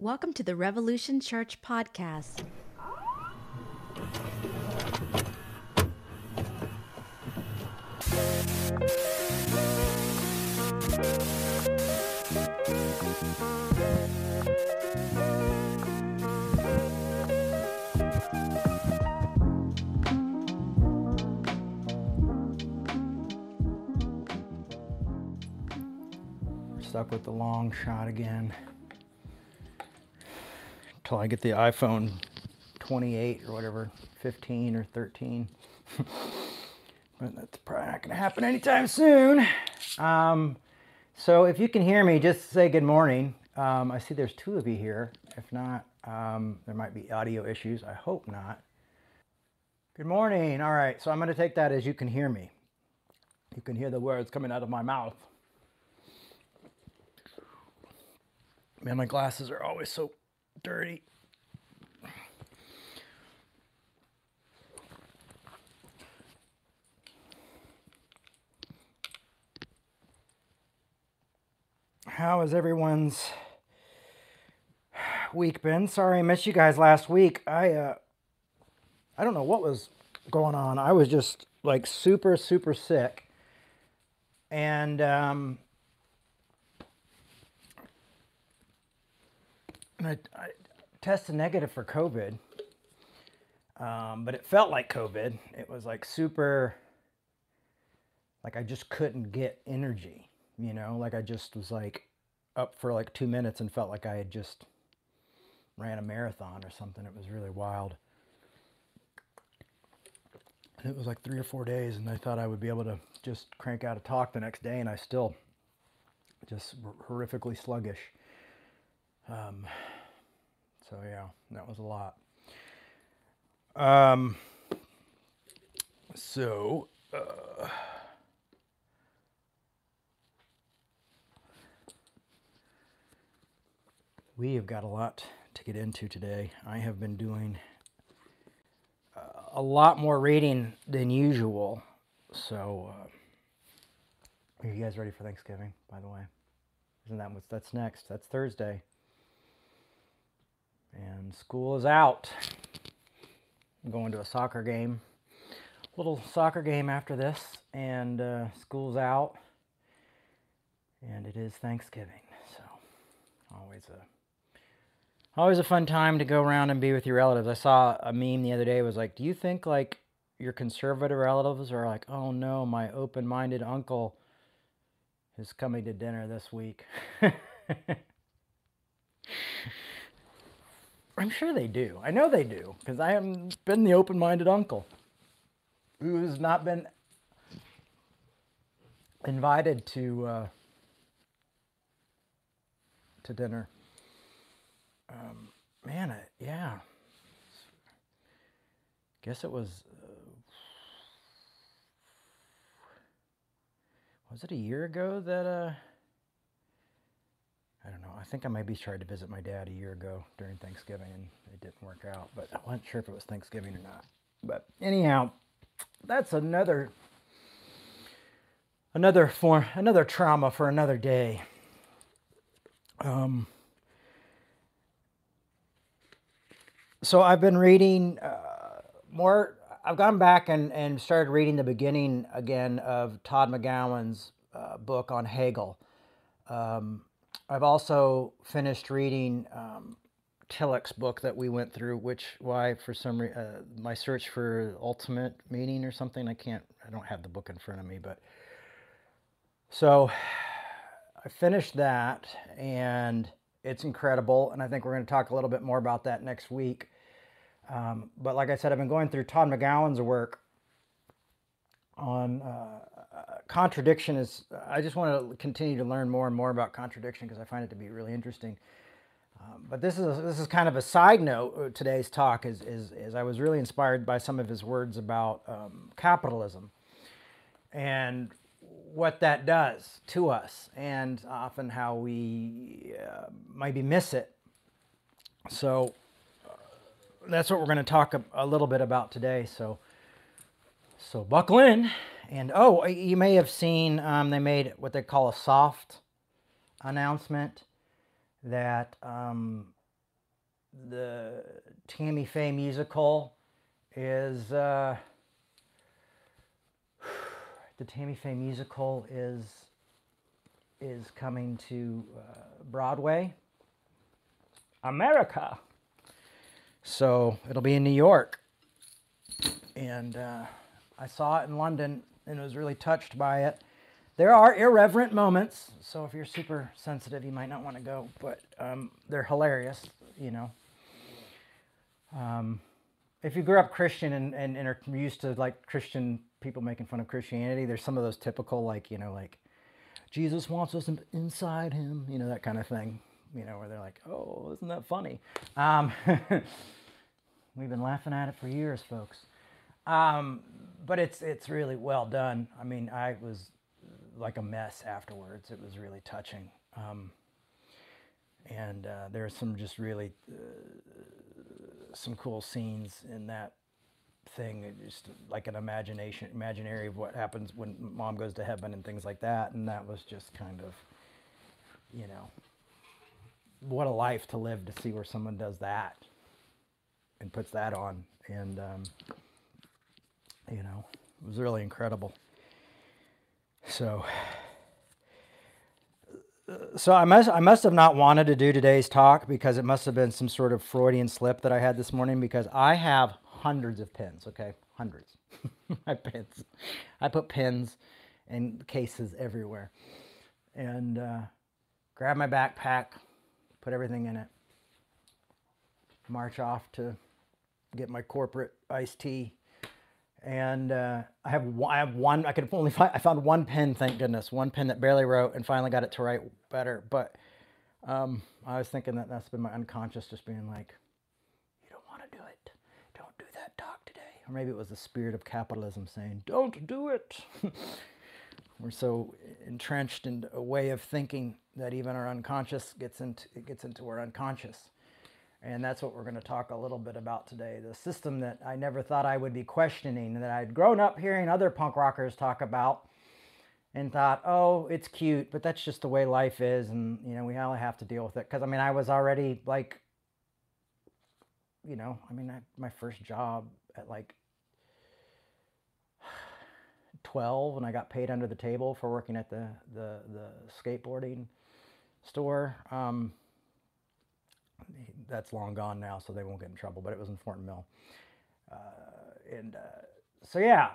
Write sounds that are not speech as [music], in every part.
Welcome to the Revolution Church podcast. Stuck with the long shot again. Until I get the iPhone 28 or whatever, 15 or 13. [laughs] but that's probably not going to happen anytime soon. Um, so if you can hear me, just say good morning. Um, I see there's two of you here. If not, um, there might be audio issues. I hope not. Good morning. All right, so I'm going to take that as you can hear me. You can hear the words coming out of my mouth. Man, my glasses are always so dirty. How has everyone's week been? Sorry I missed you guys last week. I uh I don't know what was going on. I was just like super super sick. And um and I, I tested negative for COVID, um, but it felt like COVID. It was like super, like I just couldn't get energy, you know, like I just was like up for like two minutes and felt like I had just ran a marathon or something. It was really wild. And it was like three or four days, and I thought I would be able to just crank out a talk the next day, and I still just horrifically sluggish. Um, so yeah, that was a lot. Um, so, uh, we have got a lot to get into today. I have been doing uh, a lot more reading than usual. So, uh, are you guys ready for Thanksgiving? By the way, isn't that what's that's next? That's Thursday. And school is out. I'm going to a soccer game. Little soccer game after this, and uh, school's out. And it is Thanksgiving, so always a always a fun time to go around and be with your relatives. I saw a meme the other day. Was like, do you think like your conservative relatives are like, oh no, my open-minded uncle is coming to dinner this week? [laughs] I'm sure they do. I know they do because I have been the open-minded uncle who has not been invited to uh, to dinner. Um, man, I, yeah. Guess it was. Uh, was it a year ago that? Uh, I don't know. I think I maybe tried to visit my dad a year ago during Thanksgiving and it didn't work out, but I wasn't sure if it was Thanksgiving or not. But anyhow, that's another another form another trauma for another day. Um so I've been reading uh, more I've gone back and, and started reading the beginning again of Todd McGowan's uh, book on Hegel. Um, I've also finished reading um, Tillich's book that we went through, which why for some reason uh, my search for ultimate meaning or something. I can't. I don't have the book in front of me, but so I finished that, and it's incredible. And I think we're going to talk a little bit more about that next week. Um, but like I said, I've been going through Todd McGowan's work on uh, contradiction is i just want to continue to learn more and more about contradiction because i find it to be really interesting. Um, but this is this is kind of a side note uh, today's talk is, is, is i was really inspired by some of his words about um, capitalism and what that does to us and often how we uh, maybe miss it. So uh, that's what we're going to talk a, a little bit about today. So so buckle in. And oh, you may have seen um, they made what they call a soft announcement that um, the Tammy Faye musical is uh, [sighs] the Tammy Faye musical is is coming to uh, Broadway, America. So it'll be in New York, and uh, I saw it in London and was really touched by it. There are irreverent moments, so if you're super sensitive, you might not want to go, but um, they're hilarious, you know. Um, if you grew up Christian and, and, and are used to like Christian people making fun of Christianity, there's some of those typical, like, you know, like, Jesus wants us inside him, you know, that kind of thing, you know, where they're like, oh, isn't that funny? Um, [laughs] we've been laughing at it for years, folks. Um, but it's it's really well done. I mean, I was like a mess afterwards. It was really touching. Um, and uh, are some just really uh, some cool scenes in that thing just like an imagination imaginary of what happens when mom goes to heaven and things like that and that was just kind of you know what a life to live to see where someone does that and puts that on and um, you know it was really incredible so, so I must I must have not wanted to do today's talk because it must have been some sort of Freudian slip that I had this morning because I have hundreds of pins. Okay, hundreds. [laughs] My pins. I put pins in cases everywhere, and uh, grab my backpack, put everything in it, march off to get my corporate iced tea and uh, I have one, I have one. I could only find. I found one pen. Thank goodness, one pen that barely wrote, and finally got it to write better. But um, I was thinking that that's been my unconscious, just being like, "You don't want to do it. Don't do that talk today." Or maybe it was the spirit of capitalism saying, "Don't do it." [laughs] We're so entrenched in a way of thinking that even our unconscious gets into it gets into our unconscious. And that's what we're going to talk a little bit about today. The system that I never thought I would be questioning, that I'd grown up hearing other punk rockers talk about and thought, oh, it's cute, but that's just the way life is. And, you know, we all have to deal with it. Because, I mean, I was already like, you know, I mean, I, my first job at like [sighs] 12 and I got paid under the table for working at the, the, the skateboarding store. Um, that's long gone now, so they won't get in trouble. But it was in Fort Mill, uh, and uh, so yeah,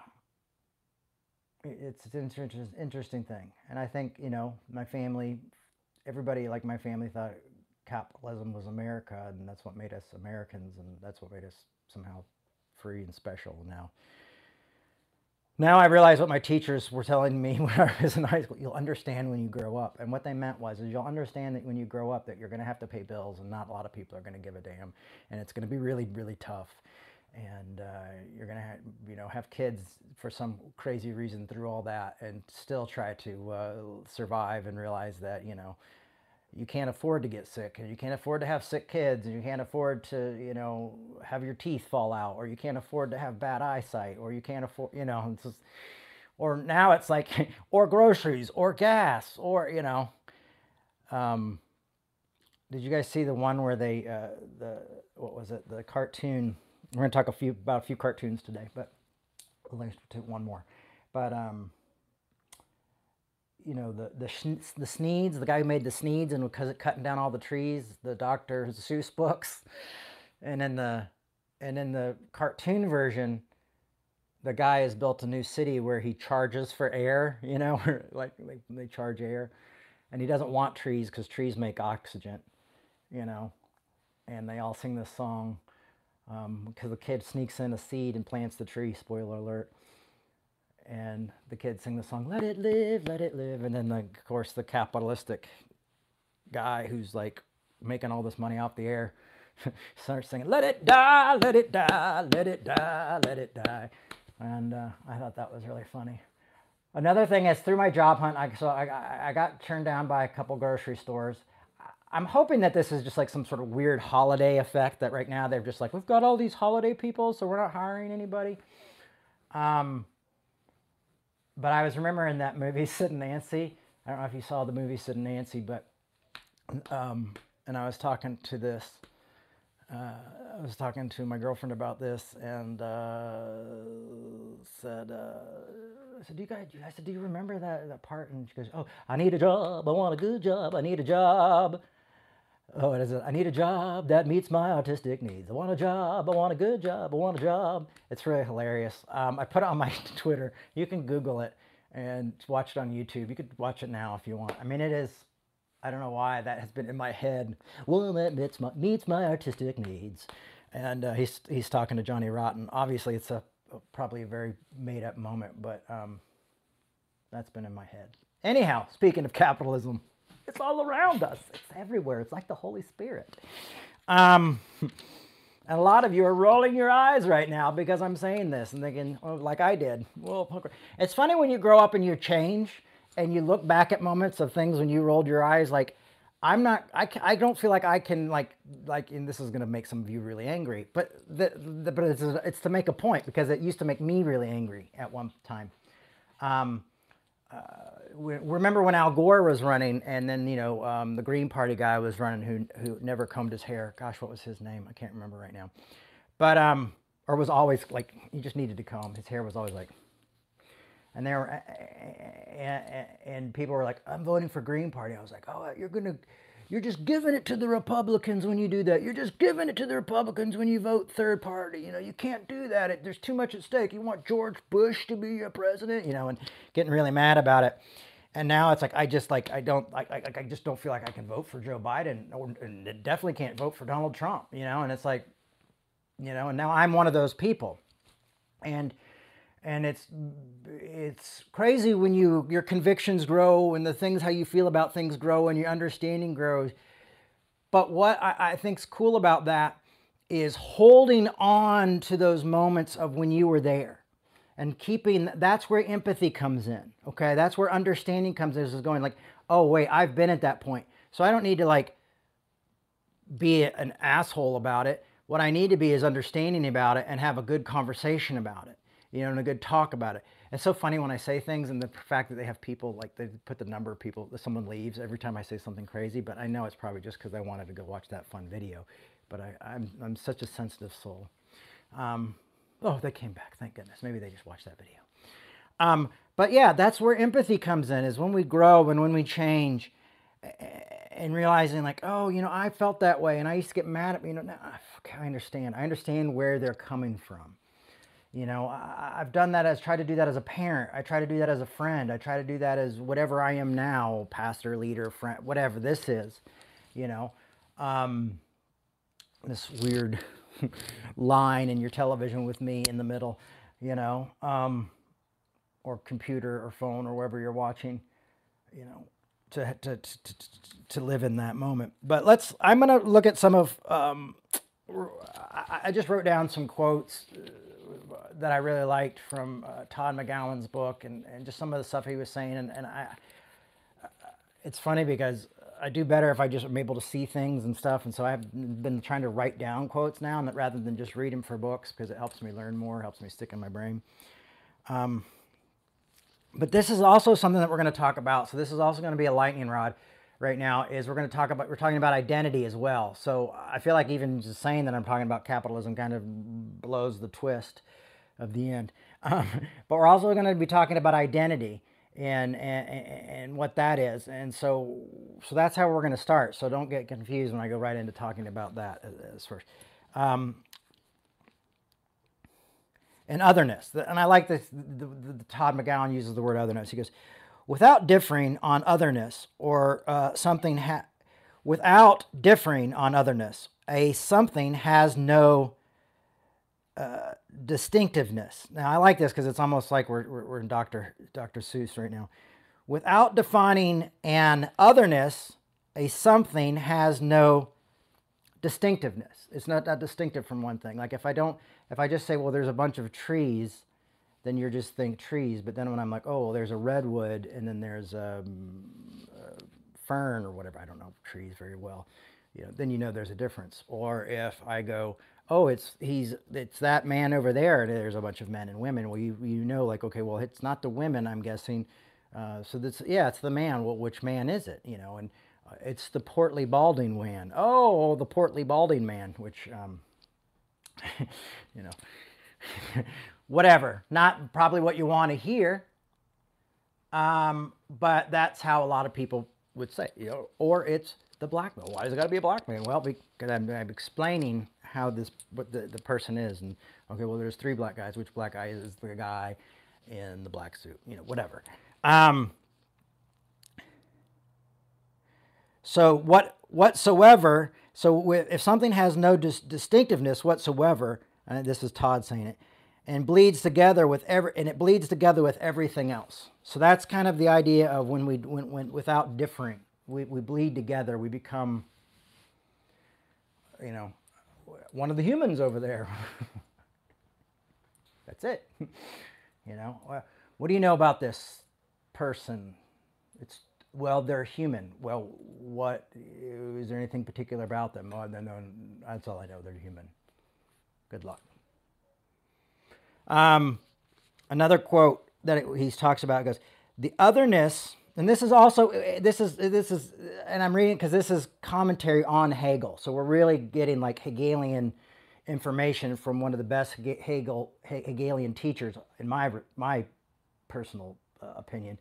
it's, it's an interesting thing. And I think you know my family, everybody like my family thought capitalism was America, and that's what made us Americans, and that's what made us somehow free and special. Now now I realize what my teachers were telling me [laughs] when I was in high school. You'll understand when you grow up. And what they meant was, is you'll understand that when you grow up that you're going to have to pay bills and not a lot of people are going to give a damn. And it's going to be really, really tough. And uh, you're going to, you know, have kids for some crazy reason through all that and still try to uh, survive and realize that, you know, you can't afford to get sick and you can't afford to have sick kids and you can't afford to you know have your teeth fall out or you can't afford to have bad eyesight or you can't afford you know [laughs] just, or now it's like [laughs] or groceries or gas or you know. Um, did you guys see the one where they uh, the what was it the cartoon? We're going to talk a few about a few cartoons today but at least one more. But um you know the the the Thneeds, the guy who made the Thneeds, and because it cutting down all the trees, the Doctor Seuss books, and then the and in the cartoon version, the guy has built a new city where he charges for air. You know, [laughs] like they, they charge air, and he doesn't want trees because trees make oxygen. You know, and they all sing this song because um, the kid sneaks in a seed and plants the tree. Spoiler alert and the kids sing the song "Let It Live, Let It Live," and then the, of course the capitalistic guy who's like making all this money off the air [laughs] starts singing "Let It Die, Let It Die, Let It Die, Let It Die," and uh, I thought that was really funny. Another thing is through my job hunt, I, so I, I got turned down by a couple grocery stores. I'm hoping that this is just like some sort of weird holiday effect that right now they're just like, we've got all these holiday people, so we're not hiring anybody. Um, but I was remembering that movie [laughs] Sid and Nancy. I don't know if you saw the movie Sid and Nancy, but um, and I was talking to this uh, I was talking to my girlfriend about this and uh, said, uh, I said, do you guys, I said, do you remember that, that part? And she goes, oh, I need a job. I want a good job. I need a job. Oh, it is. I need a job that meets my artistic needs. I want a job. I want a good job. I want a job. It's really hilarious. Um, I put it on my [laughs] Twitter. You can Google it and watch it on YouTube. You could watch it now if you want. I mean, it is. I don't know why that has been in my head. Well, that meets my, meets my artistic needs. And uh, he's he's talking to Johnny Rotten. Obviously, it's a probably a very made up moment, but um, that's been in my head. Anyhow, speaking of capitalism. It's all around us. It's everywhere. It's like the Holy Spirit. Um, and a lot of you are rolling your eyes right now because I'm saying this and thinking, oh, like I did. Well, it's funny when you grow up and you change and you look back at moments of things when you rolled your eyes. Like, I'm not. I, I don't feel like I can like like. And this is going to make some of you really angry, but the, the but it's it's to make a point because it used to make me really angry at one time. Um, uh, remember when Al Gore was running, and then you know um, the Green Party guy was running, who who never combed his hair. Gosh, what was his name? I can't remember right now. But um, or was always like he just needed to comb. His hair was always like. And there, and, and people were like, "I'm voting for Green Party." I was like, "Oh, you're gonna." You're just giving it to the Republicans when you do that. You're just giving it to the Republicans when you vote third party. You know, you can't do that. It, there's too much at stake. You want George Bush to be your president, you know, and getting really mad about it. And now it's like I just like I don't like I, I just don't feel like I can vote for Joe Biden or and definitely can't vote for Donald Trump, you know. And it's like, you know, and now I'm one of those people, and and it's it's crazy when you your convictions grow and the things how you feel about things grow and your understanding grows. But what I, I think's cool about that is holding on to those moments of when you were there and keeping that's where empathy comes in okay? That's where understanding comes in is going like oh wait i've been at that point. So i don't need to like be an asshole about it. What i need to be is understanding about it and have a good conversation about it you know, and a good talk about it. It's so funny when I say things and the fact that they have people, like they put the number of people, that someone leaves every time I say something crazy, but I know it's probably just because I wanted to go watch that fun video. But I, I'm, I'm such a sensitive soul. Um, oh, they came back. Thank goodness. Maybe they just watched that video. Um, but yeah, that's where empathy comes in, is when we grow and when we change and realizing like, oh, you know, I felt that way and I used to get mad at me. You know, now, I understand. I understand where they're coming from. You know, I, have done that as try to do that as a parent. I try to do that as a friend. I try to do that as whatever I am now, pastor, leader, friend, whatever this is. You know, um, this weird [laughs] line in your television with me in the middle. You know, um, or computer or phone or wherever you're watching. You know, to to to, to live in that moment. But let's. I'm gonna look at some of. Um, I just wrote down some quotes that I really liked from uh, Todd McGowan's book and, and just some of the stuff he was saying. And, and I, it's funny because I do better if I just am able to see things and stuff. And so I've been trying to write down quotes now rather than just read them for books because it helps me learn more, helps me stick in my brain. Um, but this is also something that we're going to talk about. So this is also going to be a lightning rod right now is we're going to talk about we're talking about identity as well so i feel like even just saying that i'm talking about capitalism kind of blows the twist of the end. [laughs] Um, but we're also going to be talking about identity and, and and what that is. And so so that's how we're going to start. So don't get confused when I go right into talking about that as, first. Um, and otherness. And I like this. The, the, the, Todd McGowan uses the word otherness. He goes, without differing on otherness or uh, something, without differing on otherness, a something has no distinctiveness. Now, I like this because it's almost like we're, we're, we're in Dr. Dr. Seuss right now. Without defining an otherness, a something has no distinctiveness. It's not that distinctive from one thing. Like if I don't, if I just say, well, there's a bunch of trees, then you just think trees. But then when I'm like, oh, well, there's a redwood and then there's a, a fern or whatever, I don't know trees very well, you know, then you know there's a difference. Or if I go, oh, it's he's it's that man over there. There's a bunch of men and women. Well, you you know, like okay, well, it's not the women. I'm guessing. Uh, so that's yeah, it's the man. Well, which man is it? You know, and It's the portly balding man. Oh, the portly balding man, which, um, [laughs] you know, [laughs] whatever. Not probably what you want to hear, um, but that's how a lot of people would say, you know, or it's the black man. Why does it got to be a black man? Well, because I'm, I'm explaining how this what the, the person is, and okay, well, there's three black guys. Which black guy is the guy in the black suit? You know, whatever. Um, so what whatsoever. So if something has no dis- distinctiveness whatsoever, and this is Todd saying it, and bleeds together with every and it bleeds together with everything else. So that's kind of the idea of when we when, when without differing, we, we bleed together, we become you know one of the humans over there. [laughs] that's it. [laughs] you know, what do you know about this person? It's well, they're human. Well, what is there anything particular about them? Oh, no, no, that's all I know. They're human. Good luck. Um, another quote that he talks about goes, "The otherness." And this is also this is this is and I'm reading because this is commentary on Hegel. So we're really getting like Hegelian information from one of the best Hegel Hegelian teachers in my my personal uh, opinion.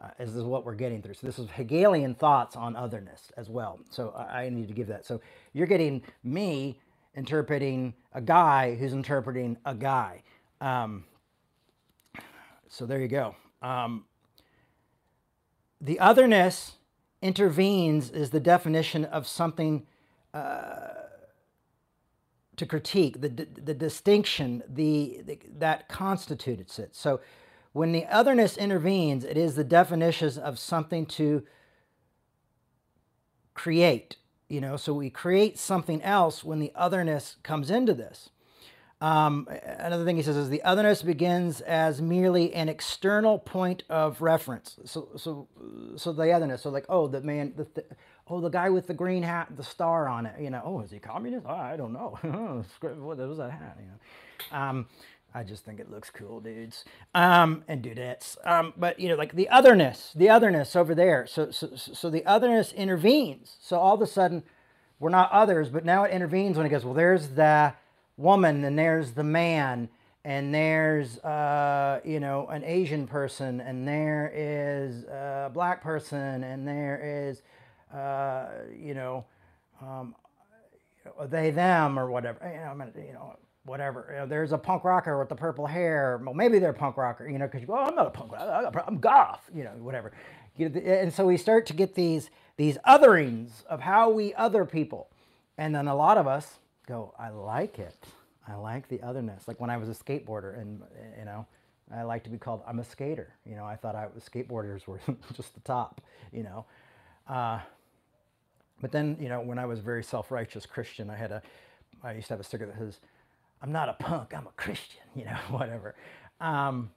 Uh, is what we're getting through. So this is Hegelian thoughts on otherness as well. So I, I need to give that. So you're getting me interpreting a guy who's interpreting a guy. Um, so there you go. Um, the otherness intervenes is the definition of something uh, to critique, the, the distinction the, the, that constitutes it. So when the otherness intervenes, it is the definition of something to create. You know, so we create something else when the otherness comes into this. Um, another thing he says is the otherness begins as merely an external point of reference. So, so, so the otherness. So, like, oh, the man, the, the oh, the guy with the green hat, the star on it. You know, oh, is he communist? Oh, I don't know. [laughs] what was that hat? You know, um, I just think it looks cool, dudes, um, and dudettes. Um, but you know, like the otherness, the otherness over there. So, so, so the otherness intervenes. So all of a sudden, we're not others, but now it intervenes when it goes, well, there's the woman and there's the man and there's uh, you know an asian person and there is a black person and there is uh, you know um, they them or whatever. You know, you know whatever. You know, there's a punk rocker with the purple hair. Well maybe they're a punk rocker you know because you go oh, i'm not a punk rocker. I'm goth you know whatever. And so we start to get these these otherings of how we other people. And then a lot of us go, I like it. I like the otherness. Like when I was a skateboarder and, you know, I like to be called, I'm a skater. You know, I thought I skateboarders were [laughs] just the top, you know. Uh, but then, you know, when I was a very self-righteous Christian, I had a, I used to have a sticker that says, I'm not a punk, I'm a Christian, [laughs] you know, [laughs] whatever. Um,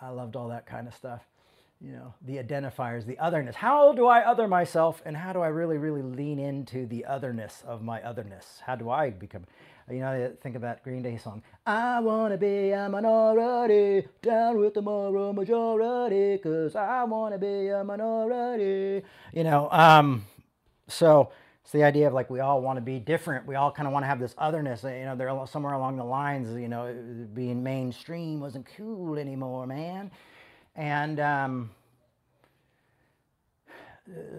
I loved all that kind of stuff you know, the identifiers, the otherness. How do I other myself and how do I really, really lean into the otherness of my otherness? How do I become, you know, think of that Green Day song, I want to be a minority, down with the moral majority, because I want to be a minority. You know, um, so it's the idea of like we all want to be different. We all kind of want to have this otherness. You know, there somewhere along the lines, you know, being mainstream wasn't cool anymore, man and um,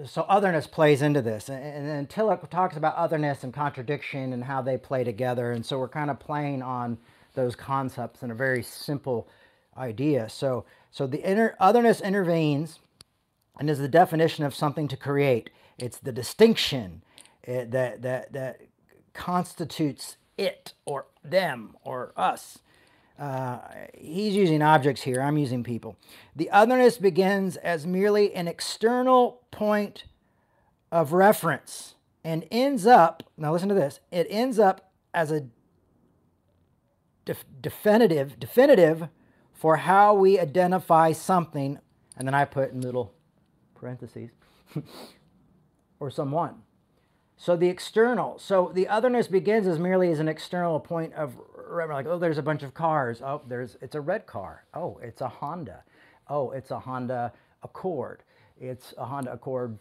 so otherness plays into this. And, and Tillich talks about otherness and contradiction and how they play together. And so we're kind of playing on those concepts in a very simple idea. So, so the inner, otherness intervenes and is the definition of something to create. It's the distinction that, that, that constitutes it or them or us. Uh, he's using objects here, I'm using people. The otherness begins as merely an external point of reference and ends up, now listen to this, it ends up as a def- definitive, definitive for how we identify something, and then I put in little parentheses, [laughs] or someone. So the external, so the otherness begins as merely as an external point of like, oh, there's a bunch of cars. Oh, there's it's a red car. Oh, it's a Honda. Oh, it's a Honda Accord. It's a Honda Accord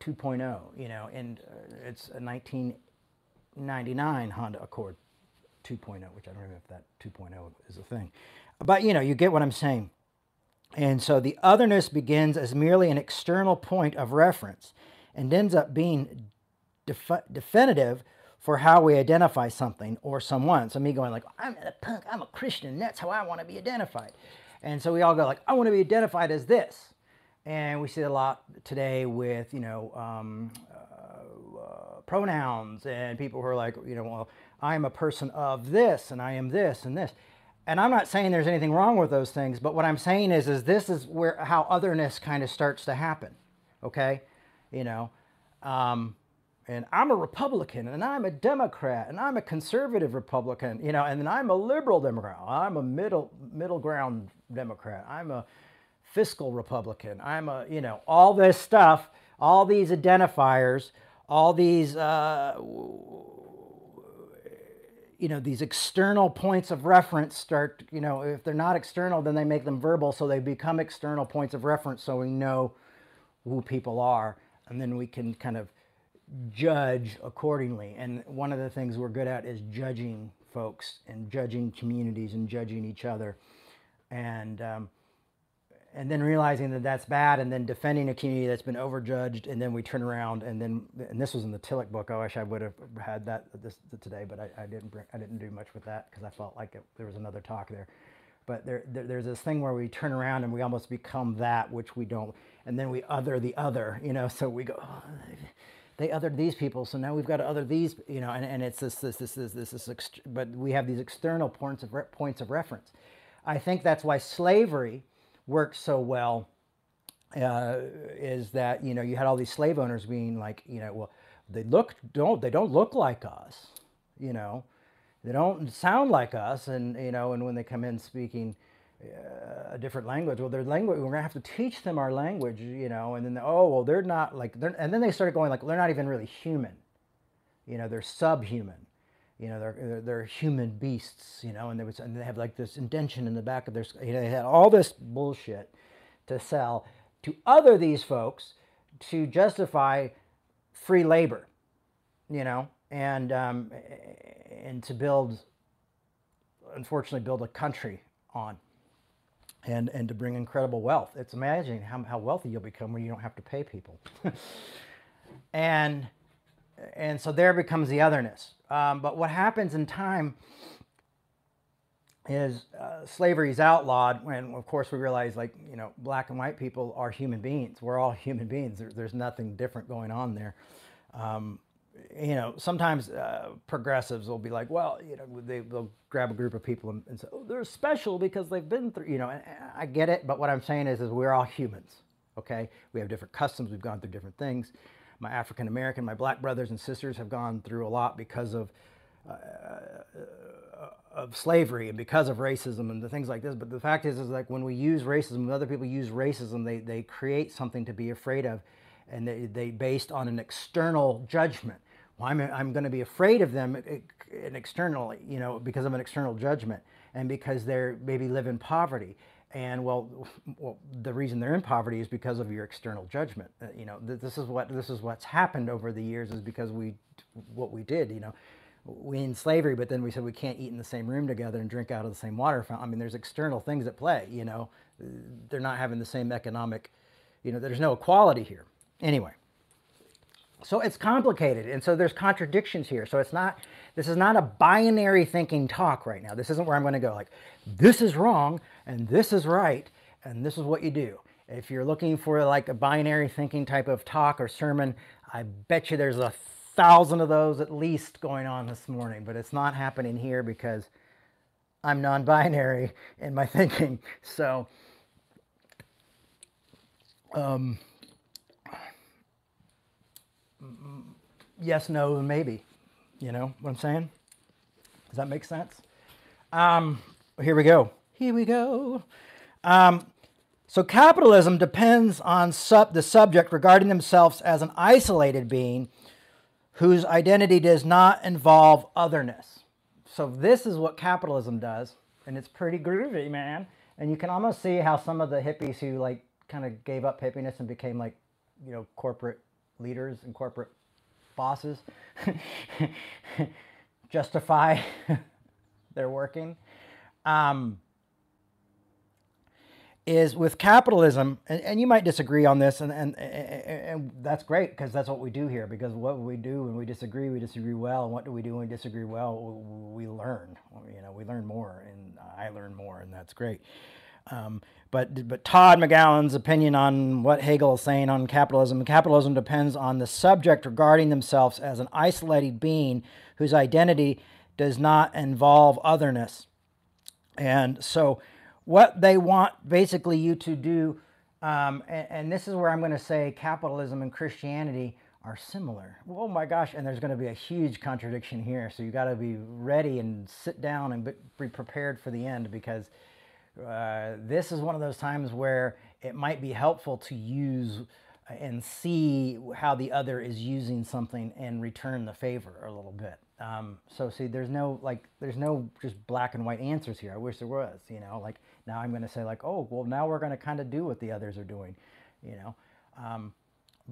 2.0, you know, and uh, it's a 1999 Honda Accord 2.0, which I don't know if that 2.0 is a thing. But, you know, you get what I'm saying. And so the otherness begins as merely an external point of reference and ends up being def- definitive for how we identify something or someone. So me going like, I'm a punk, I'm a Christian, that's how I want to be identified. And so we all go like, I want to be identified as this. And we see a lot today with, you know, um, uh, uh, pronouns and people who are like, you know, well, I'm a person of this and I am this and this. And I'm not saying there's anything wrong with those things, but what I'm saying is, is this is where how otherness kind of starts to happen. Okay, you know, um, and I'm a Republican, and I'm a Democrat, and I'm a conservative Republican, you know, and then I'm a liberal Democrat. I'm a middle middle ground Democrat. I'm a fiscal Republican. I'm a, you know, all this stuff, all these identifiers, all these, uh, you know, these external points of reference start, you know, if they're not external, then they make them verbal, so they become external points of reference, so we know who people are, and then we can kind of judge accordingly. And one of the things we're good at is judging folks and judging communities and judging each other. And, um, and then realizing that that's bad and then defending a community that's been overjudged and then we turn around and then and this was in the Tillich book I wish I would have had that this today but I, I didn't bring, I didn't do much with that because I felt like it, there was another talk there but there, there, there's this thing where we turn around and we almost become that which we don't and then we other the other you know so we go oh, they othered these people, so now we've got to other these, you know, and, and it's this, this, this, this, this, this, but we have these external points of, points of reference. I think that's why slavery works so well, uh, is that, you know, you had all these slave owners being like, you know, well, they look, don't, they don't look like us, you know, they don't sound like us, and, you know, and when they come in speaking, a different language. Well, their language, we're gonna have to teach them our language, you know. And then, oh, well, they're not like, they're, and then they started going like, they're not even really human, you know. They're subhuman, you know. They're they're, they're human beasts, you know. And there was, and they have like this indention in the back of their, you know, they had all this bullshit to sell to other these folks to justify free labor, you know, and um, and to build, unfortunately, build a country on and, and to bring incredible wealth. It's amazing how, how wealthy you'll become when you don't have to pay people. [laughs] and, and so there becomes the otherness. Um, but what happens in time is uh, slavery is outlawed when, of course, we realize like, you know, black and white people are human beings. We're all [laughs] human beings. There, there's nothing different going on there. Um, you know, sometimes uh, progressives will be like, well, you know, they, will grab a group of people and, and, say, oh, they're special because they've been through, you know, and, and I get it, but what I'm saying is, is we're all humans, okay? We have different customs, we've gone through different things. My African American, my black brothers and sisters have gone through a lot because of, uh, of slavery and because of racism and the things like this. But the fact is, is like when we use racism, when other people use racism, they, they create something to be afraid of and they, they based on an external judgment. I'm, I'm going to be afraid of them externally, you know, because of an external judgment and because they maybe live in poverty. And well, well, the reason they're in poverty is because of your external judgment. Uh, you know, th- this is what this is what's happened over the years is because we, what we did. You know, we in slavery, but then we said we can't eat in the same room together and drink out of the same water fountain. I mean, there's external things at play. You know, they're not having the same economic. You know, there's no equality here. Anyway, so it's complicated, and so there's contradictions here. So it's not, this is not a binary thinking talk right now. This isn't where I'm going to go like, this is wrong and this is right and this is what you do. If you're looking for like a binary thinking type of talk or sermon, I bet you there's a thousand of those at least going on this morning, but it's not happening here because I'm non-binary [laughs] in my thinking. So, um, yes, no, and maybe. You know what I'm saying? Does that make sense? Um, here we go. Here we go. Um, so capitalism depends on sub- the subject regarding themselves as an isolated being whose identity does not involve otherness. So this is what capitalism does, and it's pretty groovy, man. And you can almost see how some of the hippies who like kind of gave up hippiness and became like, you know, corporate leaders and corporate bosses [laughs] justify [laughs] their working. Um, is with capitalism, and, and you might disagree on this, and, and, and, that's great because that's what we do here. Because what we do when we disagree, we disagree well. And what do we do when we disagree well? We learn. You know, we learn more, and I learn more, and that's great. Um, but but Todd McGowan's opinion on what Hegel is saying on capitalism, capitalism depends on the subject regarding themselves as an isolated being whose identity does not involve otherness. And so what they want basically you to do, um, and, and, this is where I'm going to say capitalism and Christianity are similar. Oh my gosh, and there's going to be a huge contradiction here. So you got to be ready and sit down and be prepared for the end because uh, this is one of those times where it might be helpful to use and see how the other is using something and return the favor a little bit. Um, so see, there's no like, there's no just black and white answers here. I wish there was, you know, like now I'm going to say like, oh, well, now we're going to kind of do what the others are doing, you know. Um,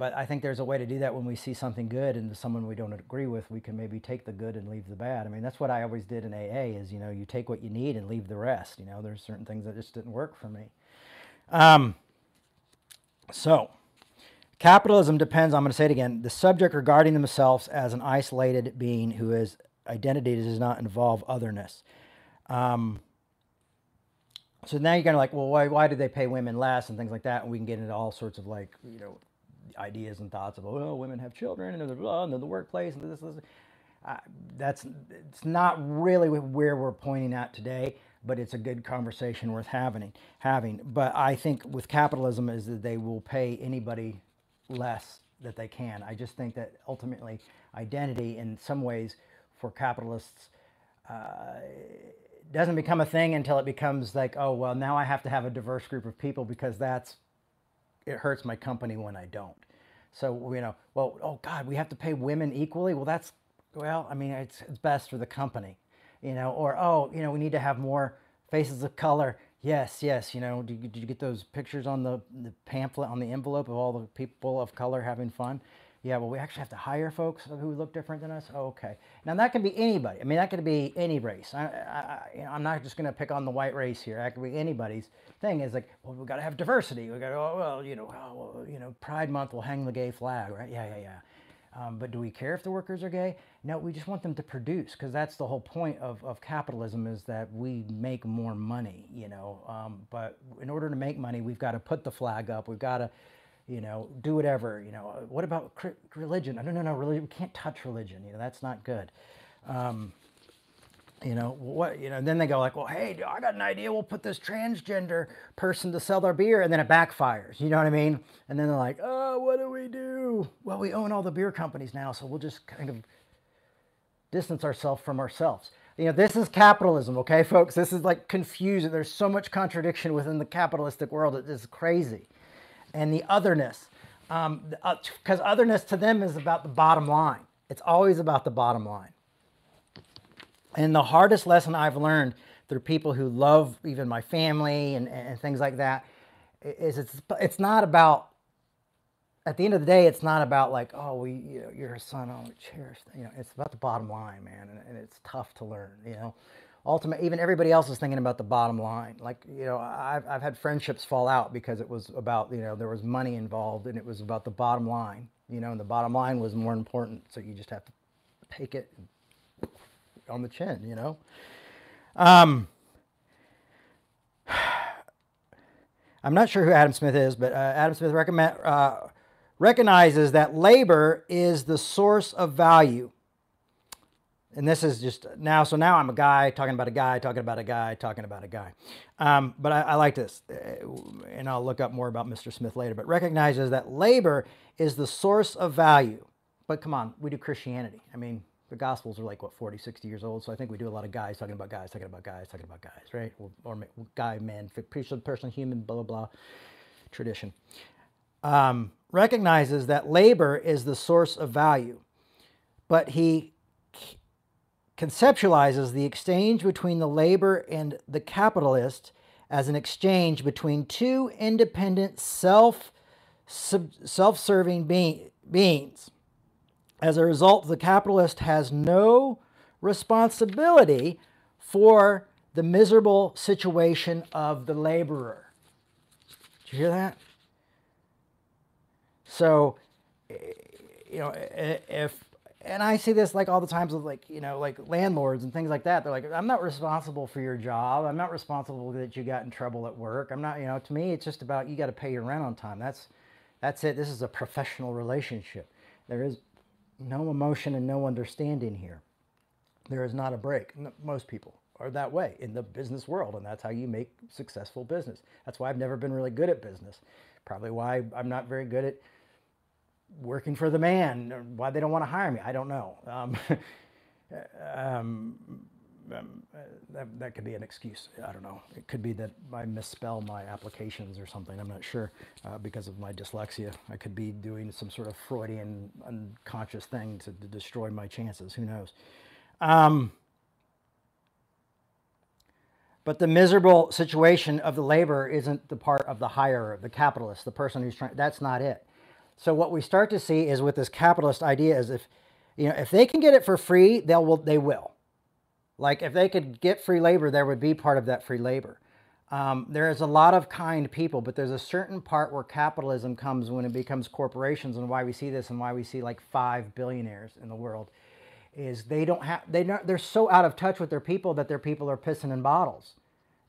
but I think there's a way to do that when we see something good and someone we don't agree with, we can maybe take the good and leave the bad. I mean, that's what I always did in AA is, you know, you take what you need and leave the rest. You know, there's certain things that just didn't work for me. Um, so, capitalism depends, I'm going to say it again, the subject regarding themselves as an isolated being who is identity does not involve otherness. Um, so now you're kind of like, well, why, why do they pay women less and things like that? And we can get into all sorts of like, you know, ideas and thoughts of, oh, women have children and blah, and they're the workplace and this, this. Uh, that's it's not really where we're pointing at today, but it's a good conversation worth having. Having, but I think with capitalism is that they will pay anybody less that they can. I just think that ultimately identity, in some ways, for capitalists. Uh, doesn't become a thing until it becomes like, oh, well, now I have to have a diverse group of people because that's, it hurts my company when I don't. So, you know, well, oh God, we have to pay women equally. Well, that's, well, I mean, it's, it's best for the company, you know, or, oh, you know, we need to have more faces of color. Yes, yes, you know, did did you get those pictures on the, the pamphlet, on the envelope of all the people of color having fun? Yeah, well, we actually have to hire folks who look different than us. Okay. Now that can be anybody. I mean, that could be any race. I, I, I, am not just going to pick on the white race here. That could be anybody's thing. Is like, well, we've got to have diversity. We got to, oh, well, you know, oh, well, you know, Pride Month will hang the gay flag, right? Yeah, yeah, yeah. Um, but do we care if the workers are gay? No, we just want them to produce because that's the whole point of, of capitalism is that we make more money, you know. Um, but in order to make money, we've got to put the flag up. We've got to you know, do whatever, you know, what about religion? No, no, no, religion, we can't touch religion, you know, that's not good. Um, you know, what, you know, then they go like, well, hey, I got an idea, we'll put this transgender person to sell their beer, and then it backfires, you know what I mean? And then they're like, oh, what do we do? Well, we own all the beer companies now, so we'll just kind of distance ourselves from ourselves. You know, this is capitalism, okay, folks? This is like confusing. There's so much contradiction within the capitalistic world. It is crazy and the otherness. Because um, uh, otherness to them is about the bottom line. It's always about the bottom line. And the hardest lesson I've learned through people who love even my family and, and things like that is it's, it's not about, at the end of the day, it's not about like, oh, we, you know, you're a son, oh, cherish, you know, it's about the bottom line, man. And, and it's tough to learn, you know ultimately, even everybody else is thinking about the bottom line. Like, you know, I've, I've had friendships fall out because it was about, you know, there was money involved and it was about the bottom line, you know, and the bottom line was more important. So you just have to take it on the chin, you know. Um, [sighs] I'm not sure who Adam Smith is, but uh, Adam Smith recommend, uh, recognizes that labor is the source of value and this is just now, so now I'm a guy talking about a guy, talking about a guy, talking about a guy. Um, but I, I, like this, uh, and I'll look up more about Mr. Smith later, but recognizes that labor is the source of value. But come on, we do Christianity. I mean, the Gospels are like, what, 40, 60 years old, so I think we do a lot of guys talking about guys, talking about guys, talking about guys, right? Or, or guy, man, person, person, human, blah, blah, blah, tradition. Um, recognizes that labor is the source of value, but he conceptualizes the exchange between the labor and the capitalist as an exchange between two independent self self-serving being, beings. As a result, the capitalist has no responsibility for the miserable situation of the laborer. Did you hear that? So, you know, if and I see this like all the times with like you know like landlords and things like that. They're like, I'm not responsible for your job. I'm not responsible that you got in trouble at work. I'm not. You know, to me, it's just about you got to pay your rent on time. That's that's it. This is a professional relationship. There is no emotion and no understanding here. There is not a break. Most people are that way in the business world, and that's how you make successful business. That's why I've never been really good at business. Probably why I'm not very good at working for the man, or why they don't want to hire me. I don't know. Um, [laughs] um, um, that, that could be an excuse. I don't know. It could be that I misspell my applications or something. I'm not sure uh, because of my dyslexia. I could be doing some sort of Freudian unconscious thing to, to destroy my chances. Who knows? Um, but the miserable situation of the laborer isn't the part of the hirer, the capitalist, the person who's trying. That's not it. So what we start to see is with this capitalist idea is if you know if they can get it for free, they'll will, they will. Like if they could get free labor, there would be part of that free labor. Um, there is a lot of kind people, but there's a certain part where capitalism comes when it becomes corporations, and why we see this, and why we see like five billionaires in the world, is they don't have they they're so out of touch with their people that their people are pissing in bottles.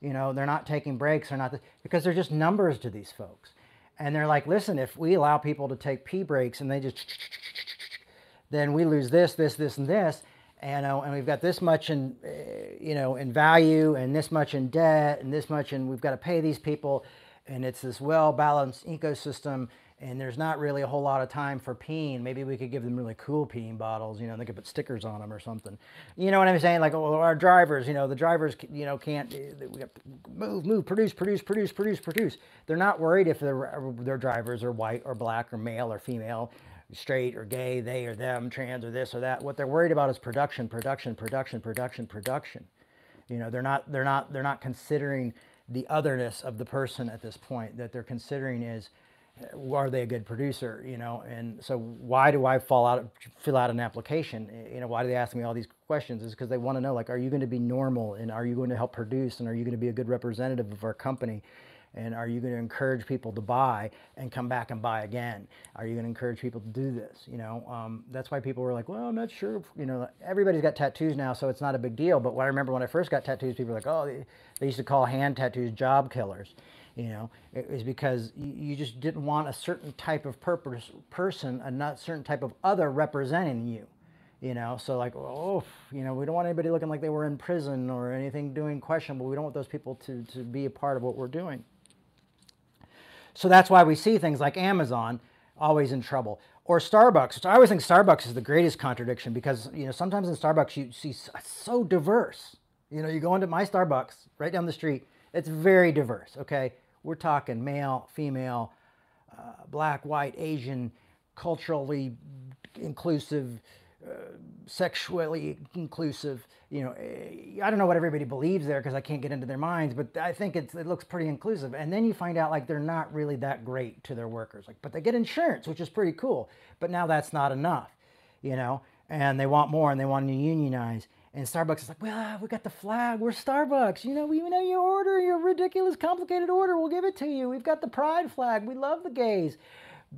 You know, they're not taking breaks, they're not because they're just numbers to these folks. And they're like, listen, if we allow people to take pee breaks and they just, [sniffs] then we lose this, this, this, and this. And, uh, and we've got this much in, uh, you know, in value and this much in debt and this much, and we've got to pay these people. And it's this well balanced ecosystem and there's not really a whole lot of time for peeing. Maybe we could give them really cool peeing bottles, you know, they could put stickers on them or something. You know what I'm saying? Like, well, our drivers, you know, the drivers, you know, can't, eh, we move, move, produce, produce, produce, produce, produce. They're not worried if their, their drivers are white or black or male or female, straight or gay, they or them, trans or this or that. What they're worried about is production, production, production, production, production. You know, they're not, they're not, they're not considering the otherness of the person at this point. That they're considering is, are they a good producer you know? And so why do i fall out fill out an application? You know why do they ask me all these questions? Is because they want to know like are you going to be normal? And are you going to help produce? And are you going to be a good representative of our company? And are you going to encourage people to buy and come back and buy again? Are you going to encourage people to do this you know? Um, that's why people were like well i'm not sure you know everybody's got tattoos now so it's not a big deal. But what i remember when i first got tattoos people were like oh they, they used to call hand tattoos job killers you know, it was because you just didn't want a certain type of purpose person, a not certain type of other representing you. You know, so like, oh, you know, we don't want anybody looking like they were in prison or anything doing questionable. We don't want those people to, to be a part of what we're doing. So that's why we see things like Amazon always in trouble or Starbucks. I always think Starbucks is the greatest contradiction because, you know, sometimes in Starbucks you see so diverse. You know, you go into my Starbucks right down the street, it's very diverse, okay? We're talking male, female, uh, black, white, Asian, culturally inclusive, uh, sexually inclusive. You know, eh, I don't know what everybody believes there because I can't get into their minds, but I think it looks pretty inclusive. And then you find out like they're not really that great to their workers, like, but they get insurance, which is pretty cool. But now that's not enough, you know, and they want more and they want to unionize. And Starbucks is like, well, we got the flag. We're Starbucks. You know, we know your order, your ridiculous, complicated order. We'll give it to you. We've got the pride flag. We love the gays.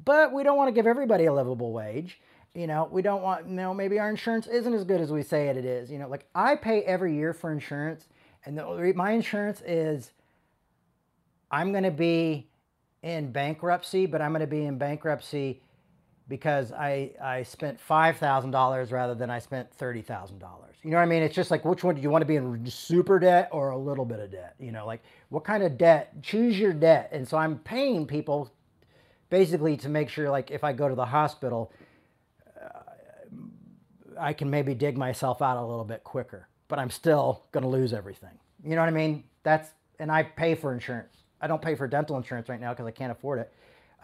But we don't want to give everybody a livable wage. You know, we don't want, you know, maybe our insurance isn't as good as we say it, it is. You know, like I pay every year for insurance. And the, my insurance is I'm going to be in bankruptcy, but I'm going to be in bankruptcy because I, I spent $5,000 rather than I spent $30,000. You know what I mean? It's just like, which one do you want to be in super debt or a little bit of debt? You know, like what kind of debt? Choose your debt. And so I'm paying people basically to make sure, like, if I go to the hospital, uh, I can maybe dig myself out a little bit quicker, but I'm still going to lose everything. You know what I mean? That's, and I pay for insurance. I don't pay for dental insurance right now because I can't afford it.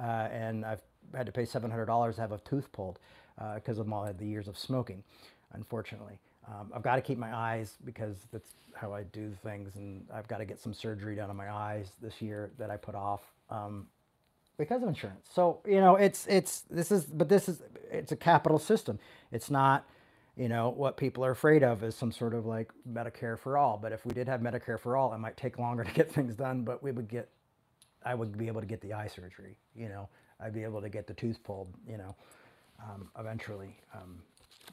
Uh, and I've had to pay $700 to have a tooth pulled because uh, of all the years of smoking, unfortunately. Um, I've got to keep my eyes because that's how I do things, and I've got to get some surgery done on my eyes this year that I put off. Um, because of insurance. So you know, it's it's this is but this is it's a capital system. It's not you know what people are afraid of is some sort of like Medicare for all. But if we did have Medicare for all, it might take longer [laughs] to get things done, but we would get I would be able to get the eye surgery. You know, I'd be able to get the tooth pulled. You know, um, eventually.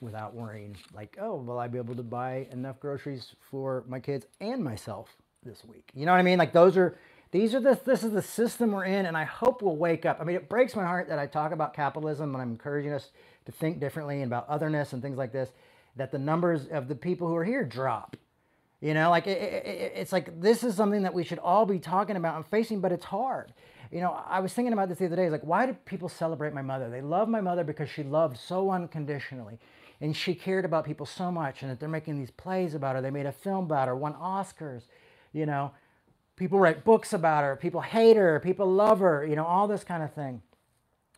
Without worrying like oh will i be able to buy enough groceries for my kids and myself this week? You know what i mean? Like those are these are the this is the system we're in and i hope we'll wake up. I mean it breaks my heart that i talk about capitalism and i'm encouraging us to think differently and about otherness and things like this that the numbers of the people who are here drop. You know like it, it, it's like this is something that we should all be talking about and facing but it's hard. You know i was thinking about this the other day like why do people celebrate my mother? They love my mother because she loved so unconditionally and she cared about people so much and that they're making these plays about her they made a film about her won oscars you know people write books about her people hate her people love her you know all this kind of thing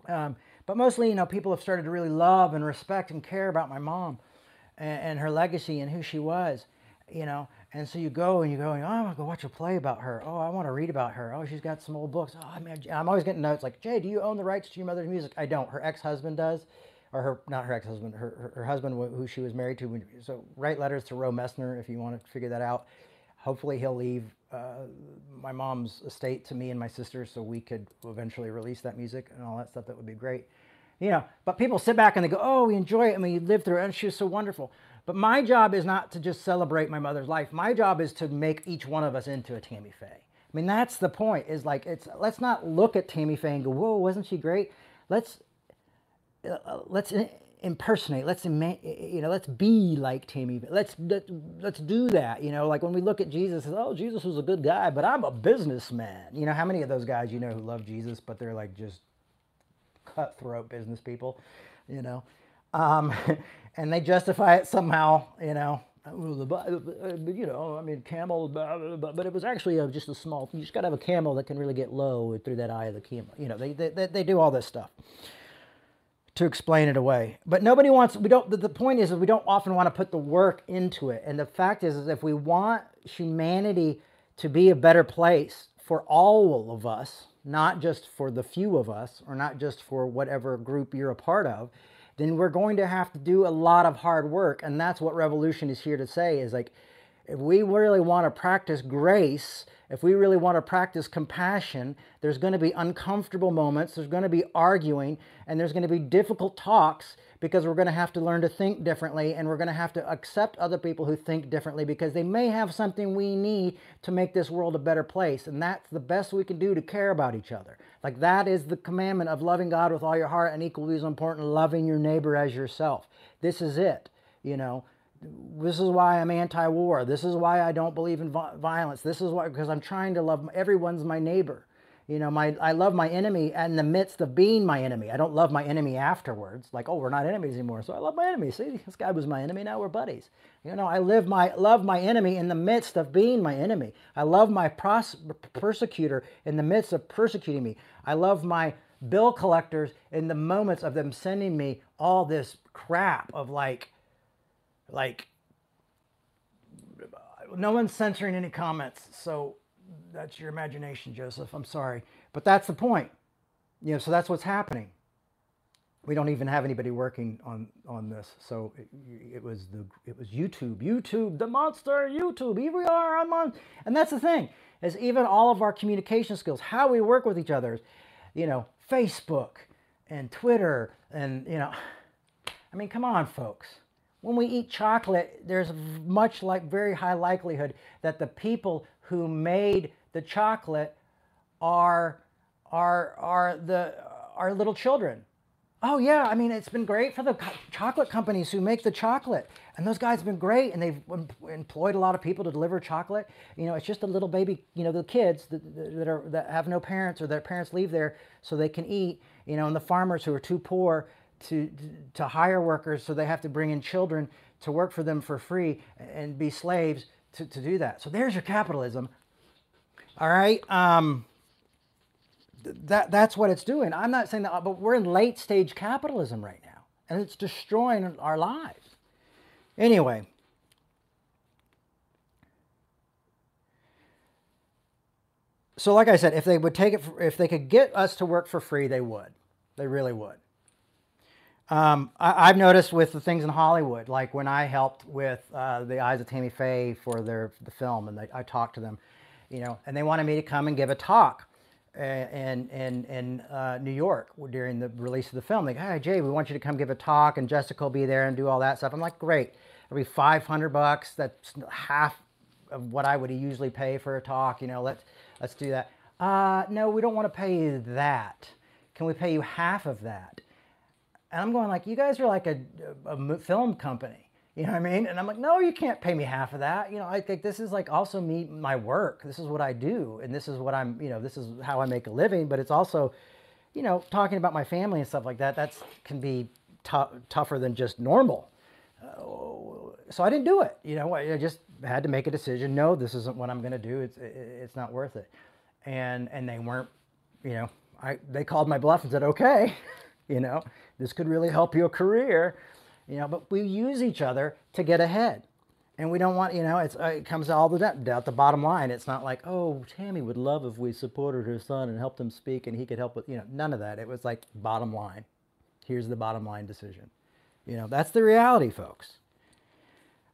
um, but mostly you know people have started to really love and respect and care about my mom and, and her legacy and who she was you know and so you go and you go, oh, I want to go watch a play about her. Oh, I want to read about her. Oh, she's got some old books. Oh, I'm always getting notes like, Jay, do you own the rights to your mother's music? I don't. Her ex-husband does or her not her ex-husband, her, her, husband who she was married to. So write letters to Roe Messner if you want to figure that out. Hopefully he'll leave uh, my mom's estate to me and my sister so we could eventually release that music and all that stuff. That would be great. You know, but people sit back and they go, oh, we enjoy it. I mean, you lived through it and she was so wonderful. But my job is not to just celebrate my mother's life. My job is to make each one of us into a Tammy Faye. I mean, that's the point. Is like it's let's not look at Tammy Faye and go, "Whoa, wasn't she great?" Let's uh, uh, let's impersonate let's you know let's be like tammy let's let, let's do that you know like when we look at jesus oh jesus was a good guy but i'm a businessman you know how many of those guys you know who love jesus but they're like just cutthroat business people you know um, [laughs] and they justify it somehow you know uh, you know, I mean, camel, but it was actually just a small. You just got to have a camel that can really get low through that eye of the camel. You know, they they, they do all this stuff to explain it away. But nobody wants, we don't, the, point is, is we don't often want to put the work into it. And the fact is, is if we want humanity to be a better place for all of us, not just for the few of us, or not just for whatever group you're a part of, then we're going to have to do a lot of hard work. And that's what revolution is here to say is like, if we really want to practice grace, if we really want to practice compassion, there's going to be uncomfortable moments, there's going to be arguing, and there's going to be difficult talks because we're going to have to learn to think differently and we're going to have to accept other people who think differently because they may have something we need to make this world a better place. And that's the best we can do to care about each other. Like that is the commandment of loving God with all your heart and equally as important, loving your neighbor as yourself. This is it, you know this is why I'm anti-war. This is why I don't believe in violence. This is why because I'm trying to love everyone's my neighbor. You know, my I love my enemy in the midst of being my enemy. I don't love my enemy afterwards. Like, oh, we're not enemies anymore. So I love my enemy. See, this guy was my enemy. Now we're buddies. You know, I live my love my enemy in the midst of being my enemy. I love my pros- persecutor in the midst of persecuting me. I love my bill collectors in the moments of them sending me all this crap of like like no one's censoring any comments so that's your imagination joseph. I'm sorry. But that's the point. You know so that's what's happening. We don't even have anybody working on on this. So it, it was the it was youtube youtube the monster youtube. Here we are i'm on. And that's the thing is even all of our communication skills how we work with each other you know facebook and twitter and you know [sighs] i mean come on folks when we eat chocolate, there's much like very high likelihood that the people who made the chocolate are are are the are little children. Oh yeah, I mean it's been great for the co- chocolate companies who make the chocolate, and those guys have been great, and they've em- employed a lot of people to deliver chocolate. You know, it's just a little baby, you know, the kids that, that are that have no parents or their parents leave there so they can eat. You know, and the farmers who are too poor to, to hire workers so they have to bring in children to work for them for free and be slaves to, to do that. So there's your capitalism. All right. Um, that, that's what it's doing. I'm not saying that, but we're in late stage capitalism right now, and it's destroying our lives. Anyway. so like I said, if they would take it, for, if they could get us to work for free, they would. They really would. Um, I, have noticed with the things in Hollywood, like when I helped with uh, the Eyes of Tammy Faye for their the film, and they, I talked to them, you know, and they wanted me to come and give a talk in in in uh, New York during the release of the film. Like, hey Jay, we want you to come give a talk, and Jessica will be there and do all that stuff. I'm like, great. It'll be 500 bucks. That's half of what I would usually pay for a talk. You know, let's let's do that. Uh, no, we don't want to pay you that. Can we pay you half of that? And I'm going like, you guys are like a, a, film company. You know what I mean? And I'm like, no, you can't pay me half of that. You know, I think this is like also me, my work. This is what I do. And this is what I'm, you know, this is how I make a living. But it's also, you know, talking about my family and stuff like that, that's can be tougher than just normal. Uh, so I didn't do it. You know, I, I just had to make a decision. No, this isn't what I'm going to do. It's, it, it's not worth it. And, and they weren't, you know, I, they called my bluff and said, okay, [laughs] you know, this could really help your career, you know, but we use each other to get ahead. And we don't want, you know, uh, it comes all the down the bottom line. It's not like, oh, Tammy would love if we supported her son and helped him speak and he could help with, you know, none of that. It was like bottom line. Here's the bottom line decision. You know, that's the reality, folks.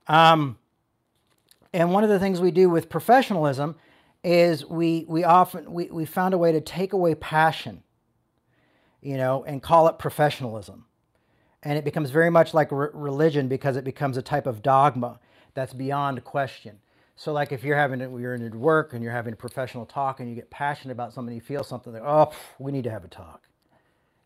Um, and one of the things we do with professionalism is we, we often, we, we found a way to take away passion you know, and call it professionalism. And it becomes very much like re- religion because it becomes a type of dogma that's beyond question. So, like if you're having you're in work and you're having a professional talk and you get passionate about something, you feel something like, oh, we need to have a talk.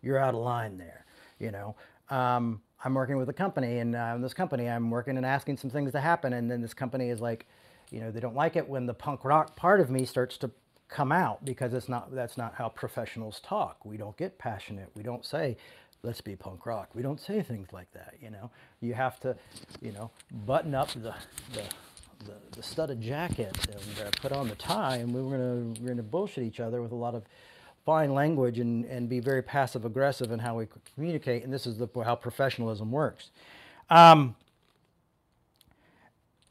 You're out of line there, you know. Um, I'm working with a company, and uh, this company, I'm working and asking some things to happen, and then this company is like, you know, they don't like it when the punk rock part of me starts to come out because it's not that's not how professionals talk. We don't get passionate. We don't say, let's be punk rock. We don't say things like that, you know. You have to, you know, button up the the, the, the studded jacket and uh, put on the tie, and we are gonna we're gonna bullshit each other with a lot of fine language and, and be very passive aggressive in how we communicate. And this is the, how professionalism works. Um,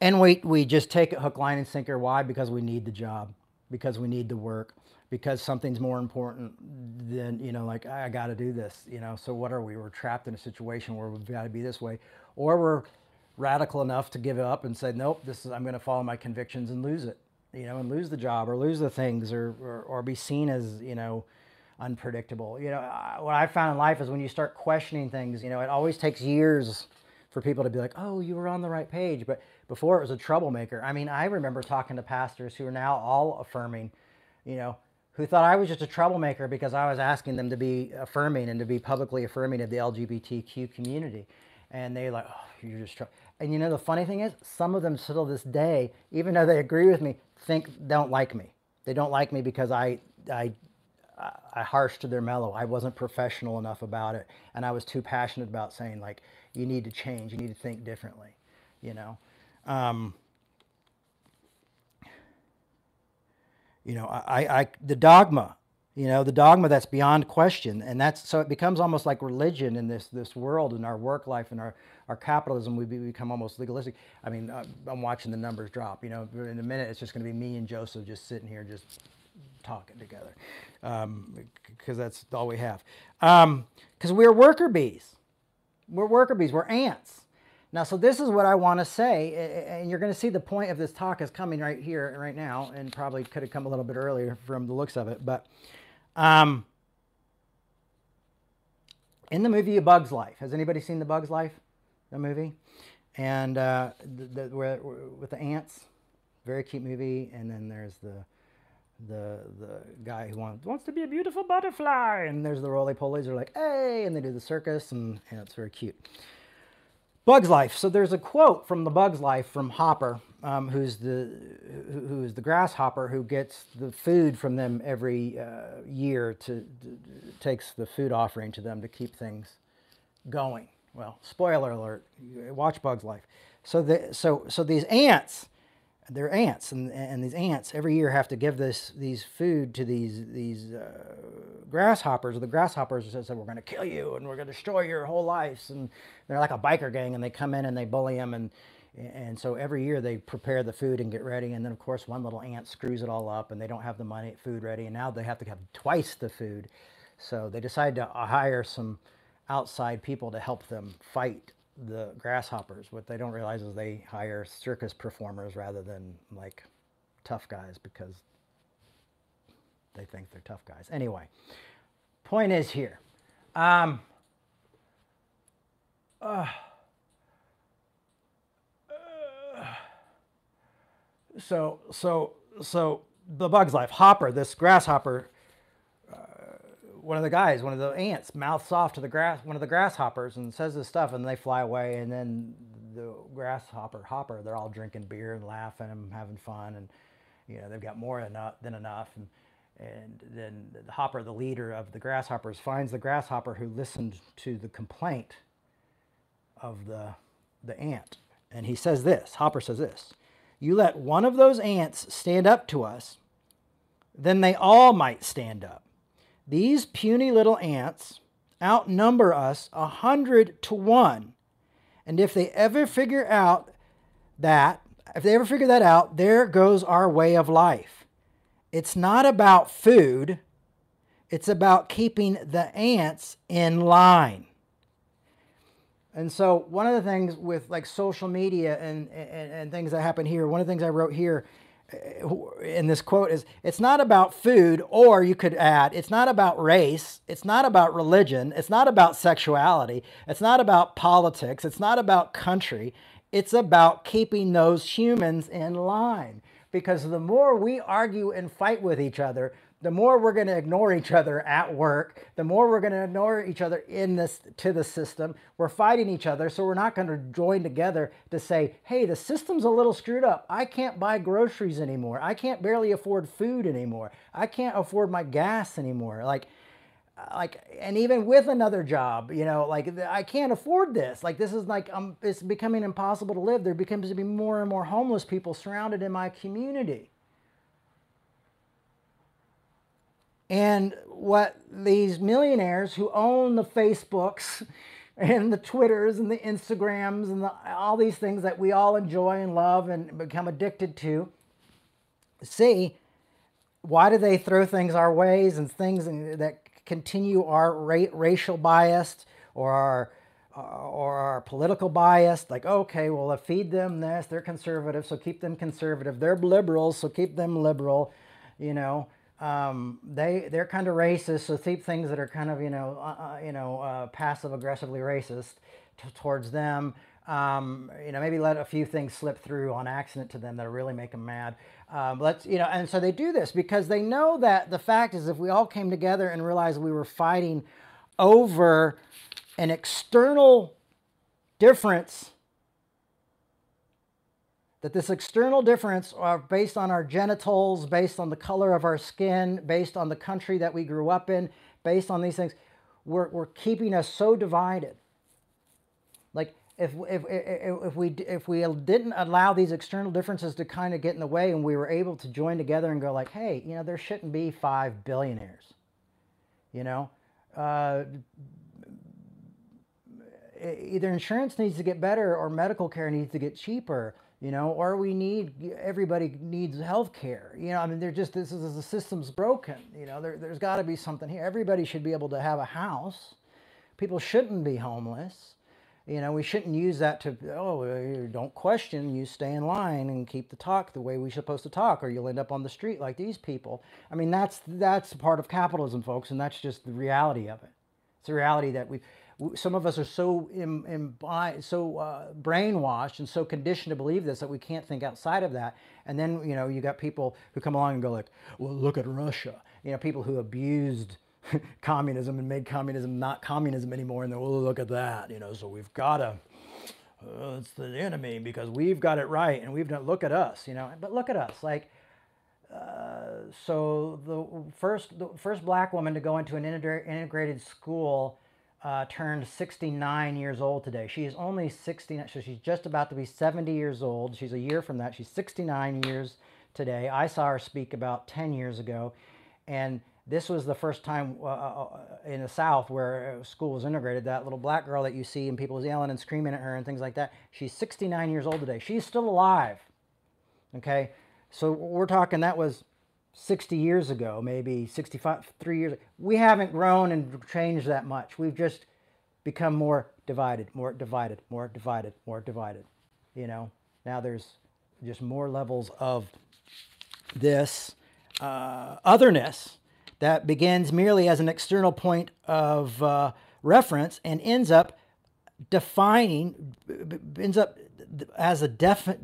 and we, we just take it hook, line, and sinker. Why? Because we need the job because we need to work because something's more important than you know like i got to do this you know? So what are we? We're trapped in a situation where we've got to be this way or we're radical enough to give up and say nope this is i'm going to follow my convictions and lose it you know and lose the job or lose the things or or, or be seen as you know unpredictable. You know what i found in life is when you start questioning things you know it always takes years for people to be like oh you were on the right page but before it was a troublemaker. I mean, I remember talking to pastors who are now all affirming, you know, who thought I was just a troublemaker because I was asking them to be affirming and to be publicly affirming of the LGBTQ community. And they like, oh, you're just, tr-. and you know, the funny thing is, some of them still this day, even though they agree with me, think don't like me. They don't like me because I, I, I harshed to their mellow. I wasn't professional enough about it, and I was too passionate about saying like, you need to change. You need to think differently, you know. Um, you know, I, I, the dogma, you know, the dogma that's beyond question, and that's so it becomes almost like religion in this this world, in our work life, and our our capitalism. We become almost legalistic. I mean, uh, I'm watching the numbers drop. You know, in a minute, it's just going to be me and Joseph just sitting here, just talking together, because um, that's all we have. Because um, we're worker bees. We're worker bees. We're ants. Now, so this is what I want to say, and you're going to see the point of this talk is coming right here, right now, and probably could have come a little bit earlier from the looks of it. But um, in the movie A Bug's Life, has anybody seen The Bug's Life, the movie? And uh, the, the, where, with the ants, very cute movie. And then there's the the the guy who wants wants to be a beautiful butterfly, and there's the roly polies are like, hey, and they do the circus, and, and it's very cute. Bug's Life. So there's a quote from the Bug's Life from Hopper, um, who's the who's the grasshopper who gets the food from them every uh, year to, to, takes the food offering to them to keep things going. Well, spoiler alert. Watch Bug's Life. So the so so these ants they're ants, and, and these ants every year have to give this these food to these these uh, grasshoppers. The grasshoppers said, "We're going to kill you, and we're going to destroy your whole lives." And they're like a biker gang, and they come in and they bully them, and And so every year they prepare the food and get ready. And then, of course, one little ant screws it all up and they don't have the money, food ready. And now they have to have twice the food. So they decide to hire some outside people to help them fight the grasshoppers. What they don't realize is they hire circus performers rather than like tough guys because they think they're tough guys. Anyway, point is here. Um, uh, so so so the bug's life hopper this grasshopper uh, one of the guys one of the ants mouths off to the grass one of the grasshoppers and says this stuff and they fly away and then the grasshopper hopper they're all drinking beer and laughing and having fun and you know they've got more than enough, than enough and and then the hopper the leader of the grasshoppers finds the grasshopper who listened to the complaint of the the ant and he says this hopper says this you let one of those ants stand up to us, then they all might stand up. These puny little ants outnumber us a hundred to one. And if they ever figure out that, if they ever figure that out, there goes our way of life. It's not about food, it's about keeping the ants in line. And so one of the things with like social media and, and, and things that happen here, one of the things I wrote here in this quote is it's not about food, or you could add, it's not about race, it's not about religion, it's not about sexuality, it's not about politics, it's not about country, it's about keeping those humans in line. Because the more we argue and fight with each other, the more we're going to ignore each other at work, the more we're going to ignore each other in this to the system. We're fighting each other, so we're not going to join together to say, "Hey, the system's a little screwed up. I can't buy groceries anymore. I can't barely afford food anymore. I can't afford my gas anymore." Like like and even with another job you know like i can't afford this like this is like um, it's becoming impossible to live there becomes to be more and more homeless people surrounded in my community And what these millionaires who own the Facebooks [laughs] and the Twitters and the Instagrams and the, all these things that we all enjoy and love and become addicted to see, why do they throw things our ways and things that continue our ra- racial bias or our or our political bias? Like okay well feed them this they're conservative so keep them conservative. They're liberals so keep them liberal you know um, they they're kind of racist, so keep things that are kind of you know uh, uh you know uh, passive aggressively racist towards them. Um, you know, maybe let a few things slip through on accident to them that really make them mad. Um, let's you know, and so they do this because they know that the fact is, if we all came together and realized we were fighting over an external difference that this external difference are based on our genitals, based on the color of our skin, based on the country that we grew up in, based on these things, we're, we're keeping us so divided. Like if, if, if, we, if we didn't allow these external differences to kind of get in the way and we were able to join together and go like, hey, you know, there shouldn't be five billionaires, you know, uh, either insurance needs to get better or medical care needs to get cheaper you know, or we need everybody needs health care. You know, I mean, they're just this is the system's broken. You know, there, there's got to be something here. Everybody should be able to have a house. People shouldn't be homeless. You know, we shouldn't use that to oh, don't question. You stay in line and keep the talk the way we're supposed to talk, or you'll end up on the street like these people. I mean, that's that's part of capitalism, folks, and that's just the reality of it. It's the reality that we some of us are so Im, so uh, brainwashed and so conditioned to believe this that we can't think outside of that. And then you know you got people who come along and go like, well, look at Russia. You know, people who abused [laughs] communism and made communism not communism anymore, and they well, look at that. You know, so we've got to. Uh, it's the enemy because we've got it right and we've done. Look at us, you know. But look at us, like. Uh, so the first the first black woman to go into an integrated school uh, turned 69 years old today. She is only 69, so she's just about to be 70 years old. She's a year from that. She's 69 years today. I saw her speak about 10 years ago. And this was the first time uh, uh, in the South where school was integrated. That little black girl that you see and people yelling and screaming at her and things like that. She's 69 years old today. She's still alive. Okay, so we're talking that was 60 years ago, maybe 65, three years. We haven't grown and changed that much. We've just become more divided, more divided, more divided, more divided. You know, now there's just more levels of this uh, otherness that begins merely as an external point of uh, reference and ends up defining, ends up as a defi-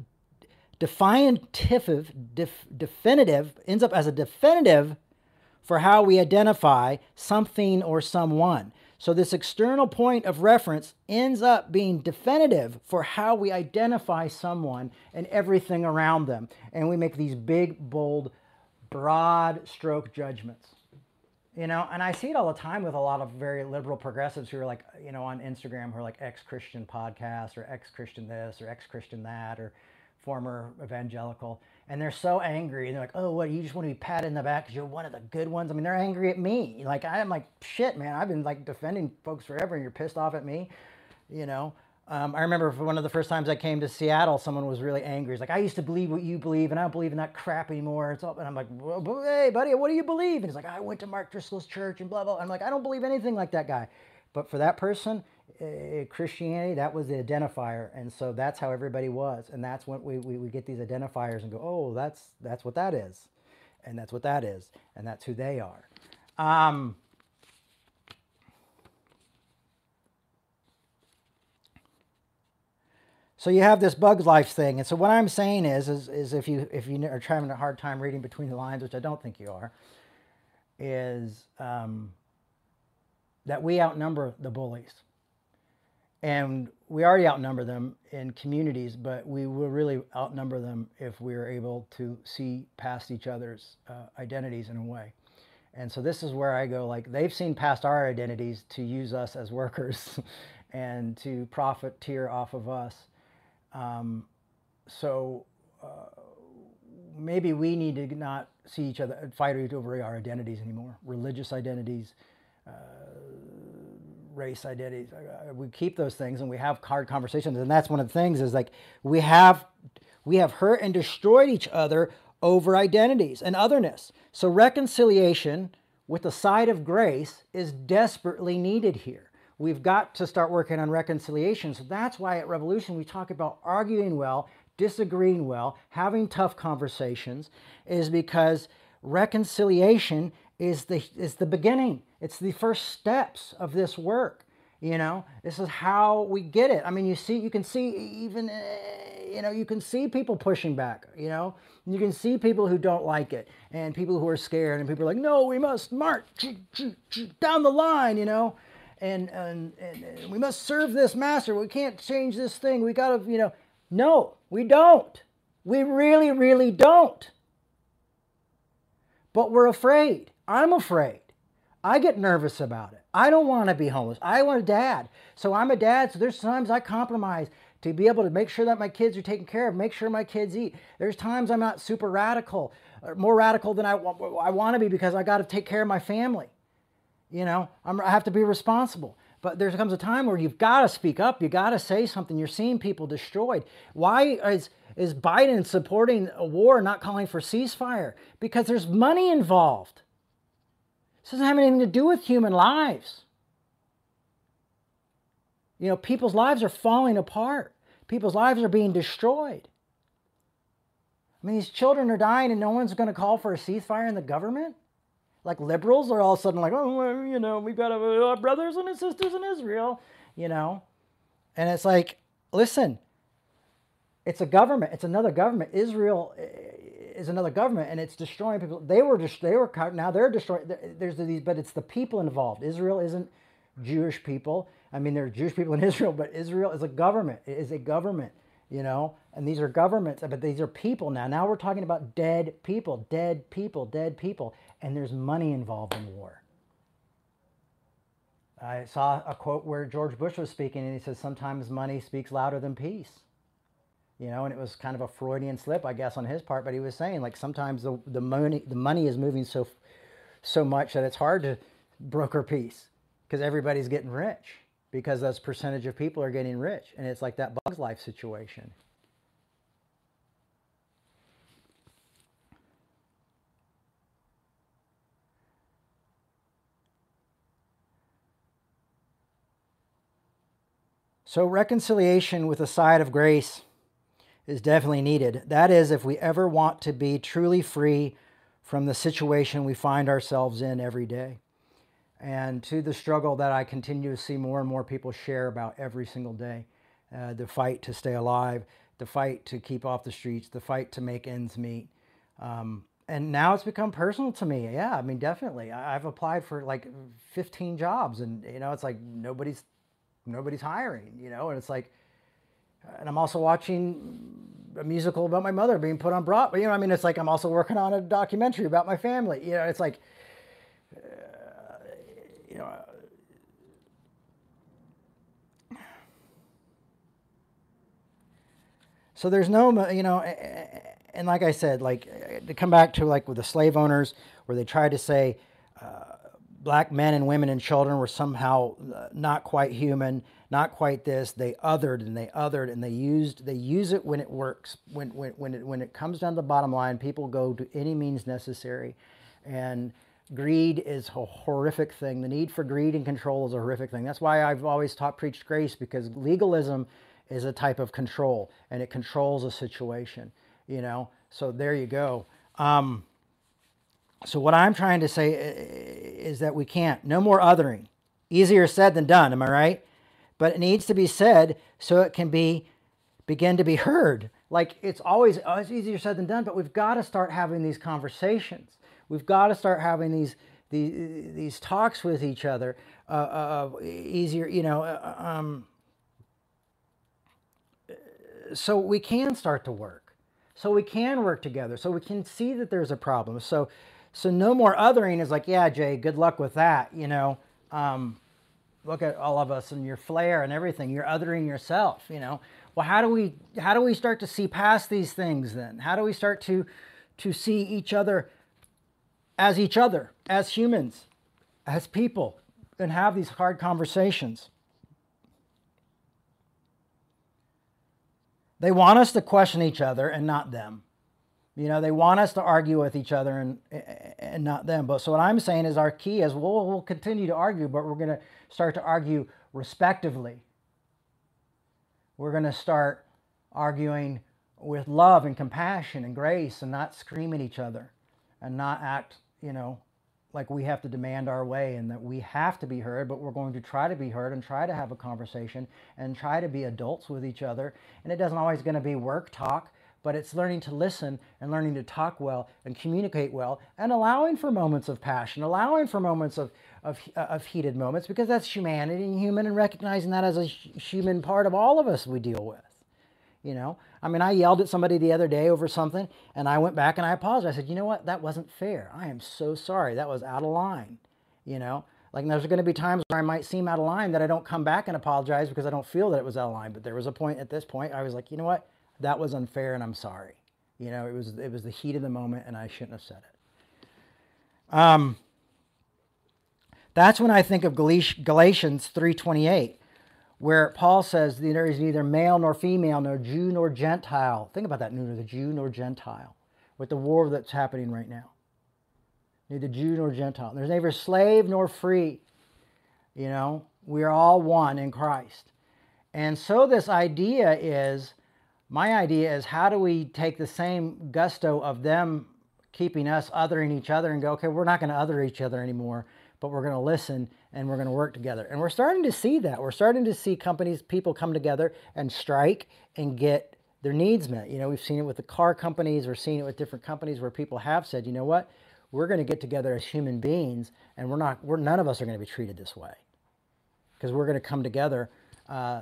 definitive, def, definitive, ends up as a definitive for how we identify something or someone. So, this external point of reference ends up being definitive for how we identify someone and everything around them. And we make these big, bold, broad stroke judgments. You know, and I see it all the time with a lot of very liberal progressives who are like, you know, on Instagram who are like ex Christian podcast or ex Christian this or ex Christian that or former evangelical. And they're so angry. And they're like, oh, what? You just want to be patted in the back because you're one of the good ones? I mean, they're angry at me. Like, I'm like, shit, man. I've been like defending folks forever and you're pissed off at me, you know? Um, I remember one of the first times I came to Seattle, someone was really angry. He's like, I used to believe what you believe, and I don't believe in that crap anymore. It's all, and I'm like, hey, buddy, what do you believe? And he's like, I went to Mark Driscoll's church and blah, blah. I'm like, I don't believe anything like that guy. But for that person, uh, Christianity, that was the identifier. And so that's how everybody was. And that's when we, we, we get these identifiers and go, oh, that's, that's what that is. And that's what that is. And that's who they are. Um, So you have this Bugs Life thing, and so what I'm saying is, is, is if you if you are having a hard time reading between the lines, which I don't think you are, is um, that we outnumber the bullies, and we already outnumber them in communities, but we will really outnumber them if we are able to see past each other's uh, identities in a way. And so this is where I go like they've seen past our identities to use us as workers [laughs] and to profiteer off of us um, so uh, maybe we need to not see each other fight over our identities anymore, religious identities, uh, race identities. We keep those things and we have hard conversations, and that's one of the things is like we have we have hurt and destroyed each other over identities and otherness. So reconciliation with the side of grace is desperately needed here. We've got to start working on reconciliation. So that's why at Revolution we talk about arguing well, disagreeing well, having tough conversations, is because reconciliation is the is the beginning. It's the first steps of this work. You know, this is how we get it. I mean, you see, you can see even, eh, you know, you can see people pushing back. You know, you can see people who don't like it, and people who are scared, and people are like, no, we must march down the line. You know, and, and, and we must serve this master. We can't change this thing. We got to, you know. No, we don't. We really, really don't. But we're afraid. I'm afraid. I get nervous about it. I don't want to be homeless. I want a dad. So I'm a dad. So there's times I compromise to be able to make sure that my kids are taken care of, make sure my kids eat. There's times I'm not super radical, more radical than I, I want to be because I got to take care of my family. You know, I'm, I have to be responsible. But there comes a time where you've got to speak up. You got to say something. You're seeing people destroyed. Why is is Biden supporting a war, not calling for ceasefire? Because there's money involved. This doesn't have anything to do with human lives. You know, people's lives are falling apart. People's lives are being destroyed. I mean, these children are dying, and no one's going to call for a ceasefire in the government like liberals are all of a sudden like, oh, you know, we've got our brothers and sisters in Israel, you know, and it's like, listen, it's a government. It's another government. Israel eh, eh, is another government, and it's destroying people. They were just they were now they're destroying. There's these, but it's the people involved. Israel isn't Jewish people. I mean, there are Jewish people in [laughs] Israel, but Israel is a government. It is a government, you know. And these are governments, but these are people now. Now we're talking about dead people, dead people, dead people and there's money involved in war. I saw a quote where George Bush was speaking, and he says, Sometimes money speaks louder than peace. You know, and it was kind of a Freudian slip, I guess, on his part, but he was saying, like, sometimes the, the, money, the money is moving so, so much that it's hard to broker peace because everybody's getting rich because those percentage of people are getting rich. And it's like that Bug's Life situation. So, reconciliation with a side of grace is definitely needed. That is, if we ever want to be truly free from the situation we find ourselves in every day. And to the struggle that I continue to see more and more people share about every single day uh, the fight to stay alive, the fight to keep off the streets, the fight to make ends meet. Um, and now it's become personal to me. Yeah, I mean, definitely. I've applied for like 15 jobs, and you know, it's like nobody's nobody's hiring. You know, and it's like, and I'm also watching a musical about my mother being put on Broadway. You know, I mean, it's like I'm also working on a documentary about my family. You know, it's like, uh, you know. So there's no, you know, and like I said, like to come back to like with the slave owners, where they tried to say uh, black men and women and children were somehow uh, not quite human, not quite this. They othered and they othered and they used they use it when it works. When when when it when it comes down to the bottom line, people go to any means necessary, and greed is a horrific thing. The need for greed and control is a horrific thing. That's why I've always taught preached grace because legalism is a type of control and it controls a situation. You know, so there you go. Um, so what I'm trying to say is that we can't. No more othering. Easier said than done. Am I right? but it needs to be said so it can be begin to be heard. Like it's always oh, it's easier said than done, but we've got to start having these conversations. We've got to start having these these these talks with each other. Uh, uh, easier, you know. Uh, um, so we can start to work. So we can work together. So we can see that there's a problem. So so no more othering is like, yeah, Jay, good luck with that. You know. Um, look at all of us and your flair and everything. You're othering yourself, you know. Well, how do we how do we start to see past these things then? How do we start to to see each other as each other, as humans, as people, and have these hard conversations? They want us to question each other and not them. You know, they want us to argue with each other and and not them. But so what I'm saying is our key is we'll, we'll continue to argue, but we're going to start to argue respectively. We're going to start arguing with love and compassion and grace and not scream at each other and not act, you know, like we have to demand our way and that we have to be heard, but we're going to try to be heard and try to have a conversation and try to be adults with each other. And it doesn't always going to be work talk but it's learning to listen and learning to talk well and communicate well and allowing for moments of passion, allowing for moments of, of, uh, of heated moments because that's humanity and human and recognizing that as a human part of all of us we deal with. You know, I mean, I yelled at somebody the other day over something and I went back and I apologized. I said, you know what? That wasn't fair. I am so sorry. That was out of line. You know, like there's going to be times where I might seem out of line that I don't come back and apologize because I don't feel that it was out of line. But there was a point at this point I was like, you know what? That was unfair and I'm sorry. You know, it was it was the heat of the moment and I shouldn't have said it. Um, that's when I think of Galatians 3:28, where Paul says there is neither male nor female, nor Jew nor Gentile. Think about that, neither the Jew nor Gentile, with the war that's happening right now. Neither Jew nor Gentile. There's neither slave nor free. You know, we are all one in Christ. And so this idea is my idea is how do we take the same gusto of them keeping us othering each other and go, okay, we're not going to other each other anymore, but we're going to listen and we're going to work together. And we're starting to see that. We're starting to see companies, people come together and strike and get their needs met. You know, we've seen it with the car companies, we're seeing it with different companies where people have said, you know what, we're going to get together as human beings and we're not, we're, none of us are going to be treated this way because we're going to come together uh,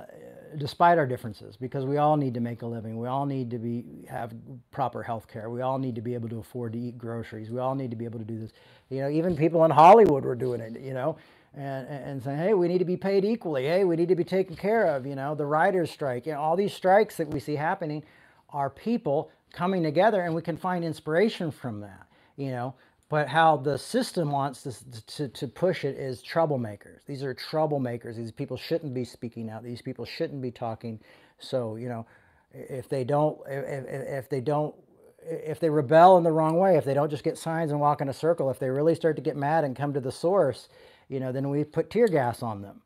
despite our differences, because we all need to make a living. We all need to be have proper health care. We all need to be able to afford to eat groceries. We all need to be able to do this. You know, even people in Hollywood were doing it. You know, and and saying, hey, we need to be paid equally. Hey, we need to be taken care of. You know, the writers' strike. You know, all these strikes that we see happening are people coming together, and we can find inspiration from that. You know, but how the system wants to, to, to push it is troublemakers. These are troublemakers. These people shouldn't be speaking out. These people shouldn't be talking. So, you know, if they don't, if, if they don't, if they rebel in the wrong way, if they don't just get signs and walk in a circle, if they really start to get mad and come to the source, you know, then we put tear gas on them,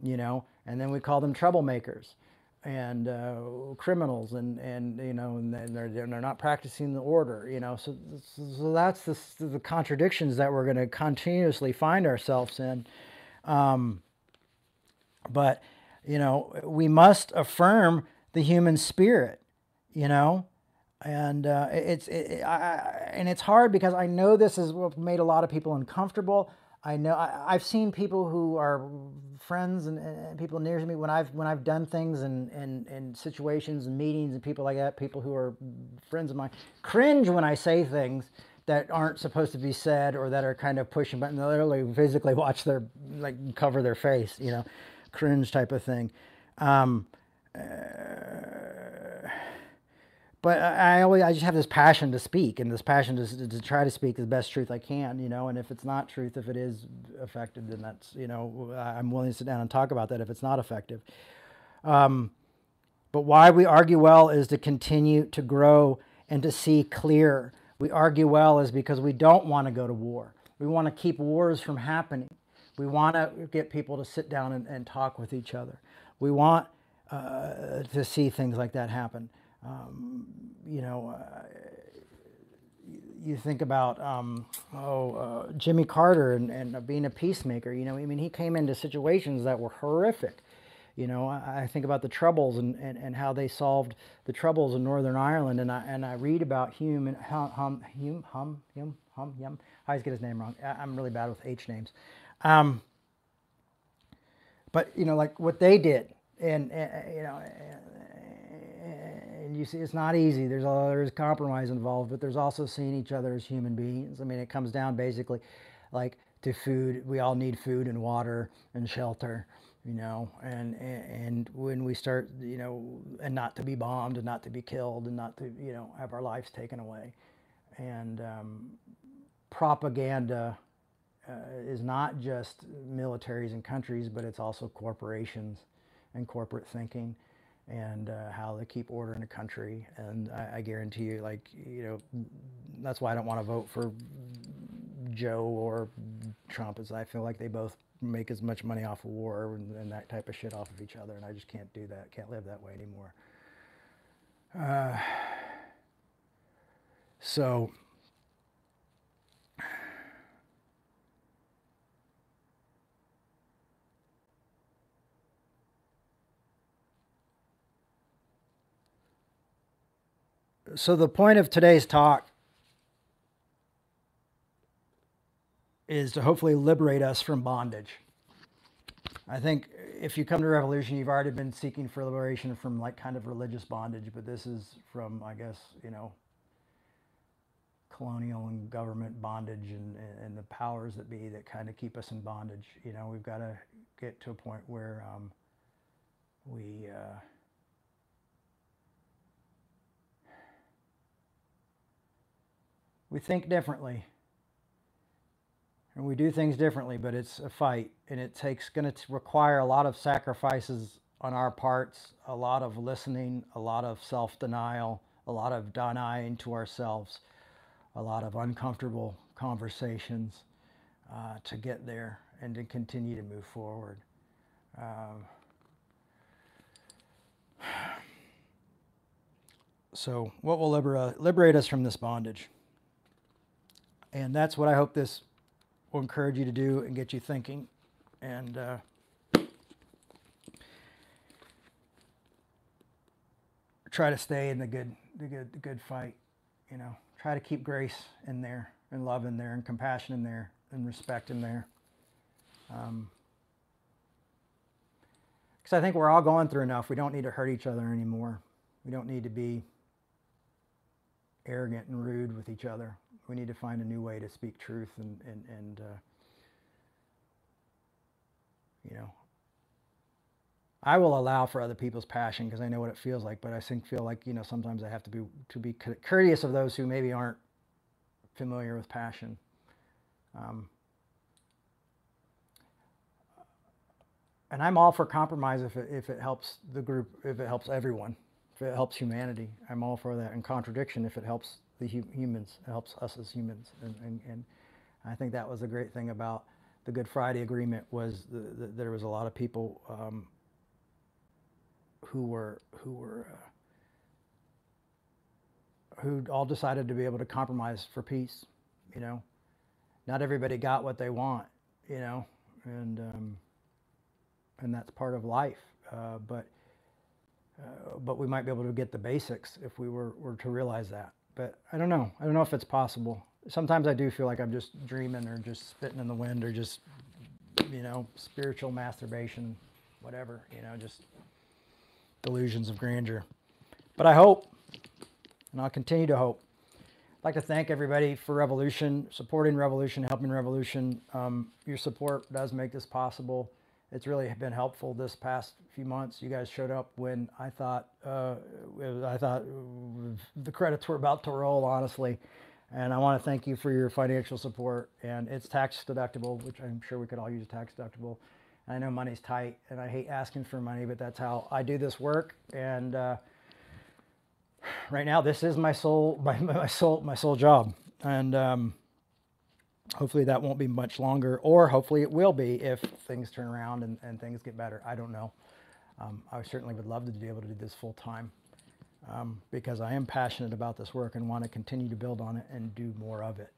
you know, and then we call them troublemakers and uh, criminals and, and you know and they're, they're not practicing the order you know so, so that's the, the contradictions that we're going to continuously find ourselves in um, but you know we must affirm the human spirit you know and uh, it's it, I, and it's hard because I know this has made a lot of people uncomfortable. I know I, have seen people who are friends and, and, people near to me when I've when I've done things and and and situations and meetings and people like that, people who are friends of mine, cringe when I say things that aren't supposed to be said or that are kind of pushing but literally physically watch their like cover their face, you know, cringe type of thing. Um, uh, but I always I just have this passion to speak and this passion to, to try to speak the best truth I can, you know. And if it's not truth, if it is effective, then that's you know I'm willing to sit down and talk about that if it's not effective. Um, but why we argue well is to continue to grow and to see clear. We argue well is because we don't want to go to war. We want to keep wars from happening. We want to get people to sit down and, and talk with each other. We want uh, to see things like that happen. Um, you know, uh, you think about um, oh uh, Jimmy Carter and, and being a peacemaker. You know, I mean, he came into situations that were horrific. You know, I, I think about the troubles and, and, and how they solved the troubles in Northern Ireland, and I and I read about Hume and Hum Hum Hume Hum Hume Hum Yum. I always get his name wrong. I, am really bad with H names. Um, but you know, like what they did, and, and you know, you see it's not easy. There's a, there's compromise involved, but there's also seeing each other as human beings. I mean, it comes down basically like to food. We all need food and water and shelter, you know. And and when we start, you know, and not to be bombed and not to be killed and not to you know have our lives taken away, and um, propaganda. Uh, is not just militaries and countries, but it's also corporations and corporate thinking and uh, how they keep order in a country. And I, I, guarantee you, like, you know, that's why I don't want to vote for Joe or Trump, is I feel like they both make as much money off of war and, and that type of shit off of each other. And I just can't do that, can't live that way anymore. Uh, so, so the point of today's talk is to hopefully liberate us from bondage. I think if you come to revolution, you've already been seeking for liberation from like kind of religious bondage, but this is from, I guess, you know, colonial and government bondage and, and the powers that be that kind of keep us in bondage. You know, we've got to get to a point where um, we uh, we think differently. And we do things differently but it's a fight and it takes going to require a lot of sacrifices on our parts a lot of listening a lot of self-denial a lot of denying to ourselves a lot of uncomfortable conversations uh, to get there and to continue to move forward. Um, [sighs] so what will liberate, liberate us from this bondage and that's what I hope this will encourage you to do and get you thinking. And uh, try to stay in the good, the good, the good fight. You know, try to keep grace in there, and love in there, and compassion in there, and respect in there. Um, because I think we're all going through enough. We don't need to hurt each other anymore. We don't need to be arrogant and rude with each other we need to find a new way to speak truth and and and uh, you know I will allow for other people's passion because I know what it feels like, but I think feel like you know sometimes I have to be to be courteous of those who maybe aren't familiar with passion. Um, and I'm all for compromise if it, if it helps the group, if it helps everyone, if it helps humanity. I'm all for that. And contradiction if it helps the hu- humans, helps us as humans. And, and, and I think that was a great thing about the Good Friday Agreement was the, the, there was a lot of people um, who were who were uh, who all decided to be able to compromise for peace. You know, not everybody got what they want. You know, and um, and that's part of life. Uh, but uh, but we might be able to get the basics if we were, were to realize that. But I don't know. I don't know if it's possible. Sometimes I do feel like I'm just dreaming or just spitting in the wind or just, you know, spiritual masturbation, whatever, you know, just delusions of grandeur. But I hope, and I'll continue to hope. I'd like to thank everybody for Revolution, supporting Revolution, helping Revolution. Um, your support does make this possible it's really been helpful this past few months. You guys showed up when I thought uh, I thought the credits were about to roll, honestly. And I want to thank you for your financial support. And it's tax deductible, which I'm sure we could all use tax deductible. I know money's tight, and I hate asking for money, but that's how I do this work. And uh, right now, this is my sole [laughs] my, my my sole job. And um, hopefully that won't be much longer, or hopefully it will be if things turn around and, and things get better. I don't know. Um, I certainly would love to be able to do this full time um, because I am passionate about this work and want to continue to build on it and do more of it.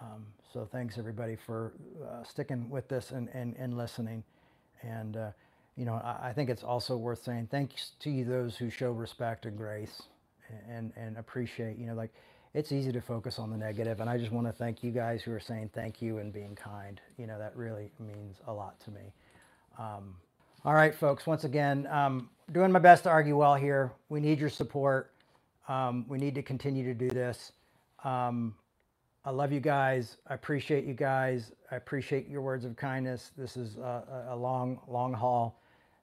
Um, so thanks everybody for uh, sticking with this and, and, and listening. And, uh, you know, I, I, think it's also worth saying thanks to those who show respect and grace and, and appreciate, you know, like it's easy to focus on the negative, and I just want to thank you guys who are saying thank you and being kind. You know, that really means a lot to me. Um, all right, folks, once again, um, doing my best to argue well here. We need your support. Um, we need to continue to do this. Um, I love you guys. I appreciate you guys. I appreciate your words of kindness. This is a, a long, long haul.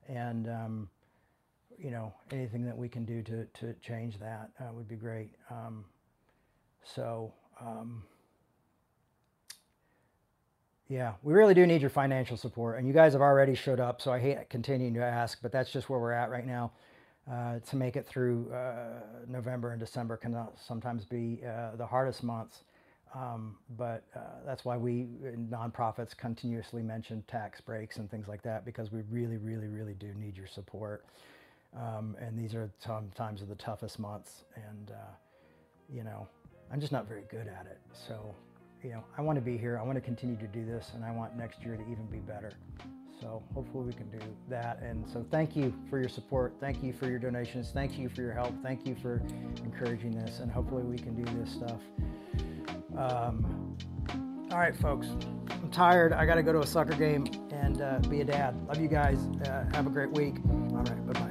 And, um, you know, anything that we can do to, to change that uh, would be great. So, um, yeah, we really do need your financial support. And you guys have already showed up, so I hate continuing to ask, but that's just where we're at right now. Uh, to make it through uh, November and December can sometimes be uh, the hardest months. Um, but uh, that's why we nonprofits continuously mention tax breaks and things like that because we really, really, really do need your support. Um, and these are sometimes of the toughest months. And, uh, you know, I'm just not very good at it. So, you know, I want to be here. I want to continue to do this, and I want next year to even be better. So hopefully we can do that. And so thank you for your support. Thank you for your donations. Thank you for your help. Thank you for encouraging this. And hopefully we can do this stuff. Um, all right, folks. I'm tired. I got to go to a soccer game and uh, be a dad. Love you guys. Uh, have a great week. All right. Bye bye.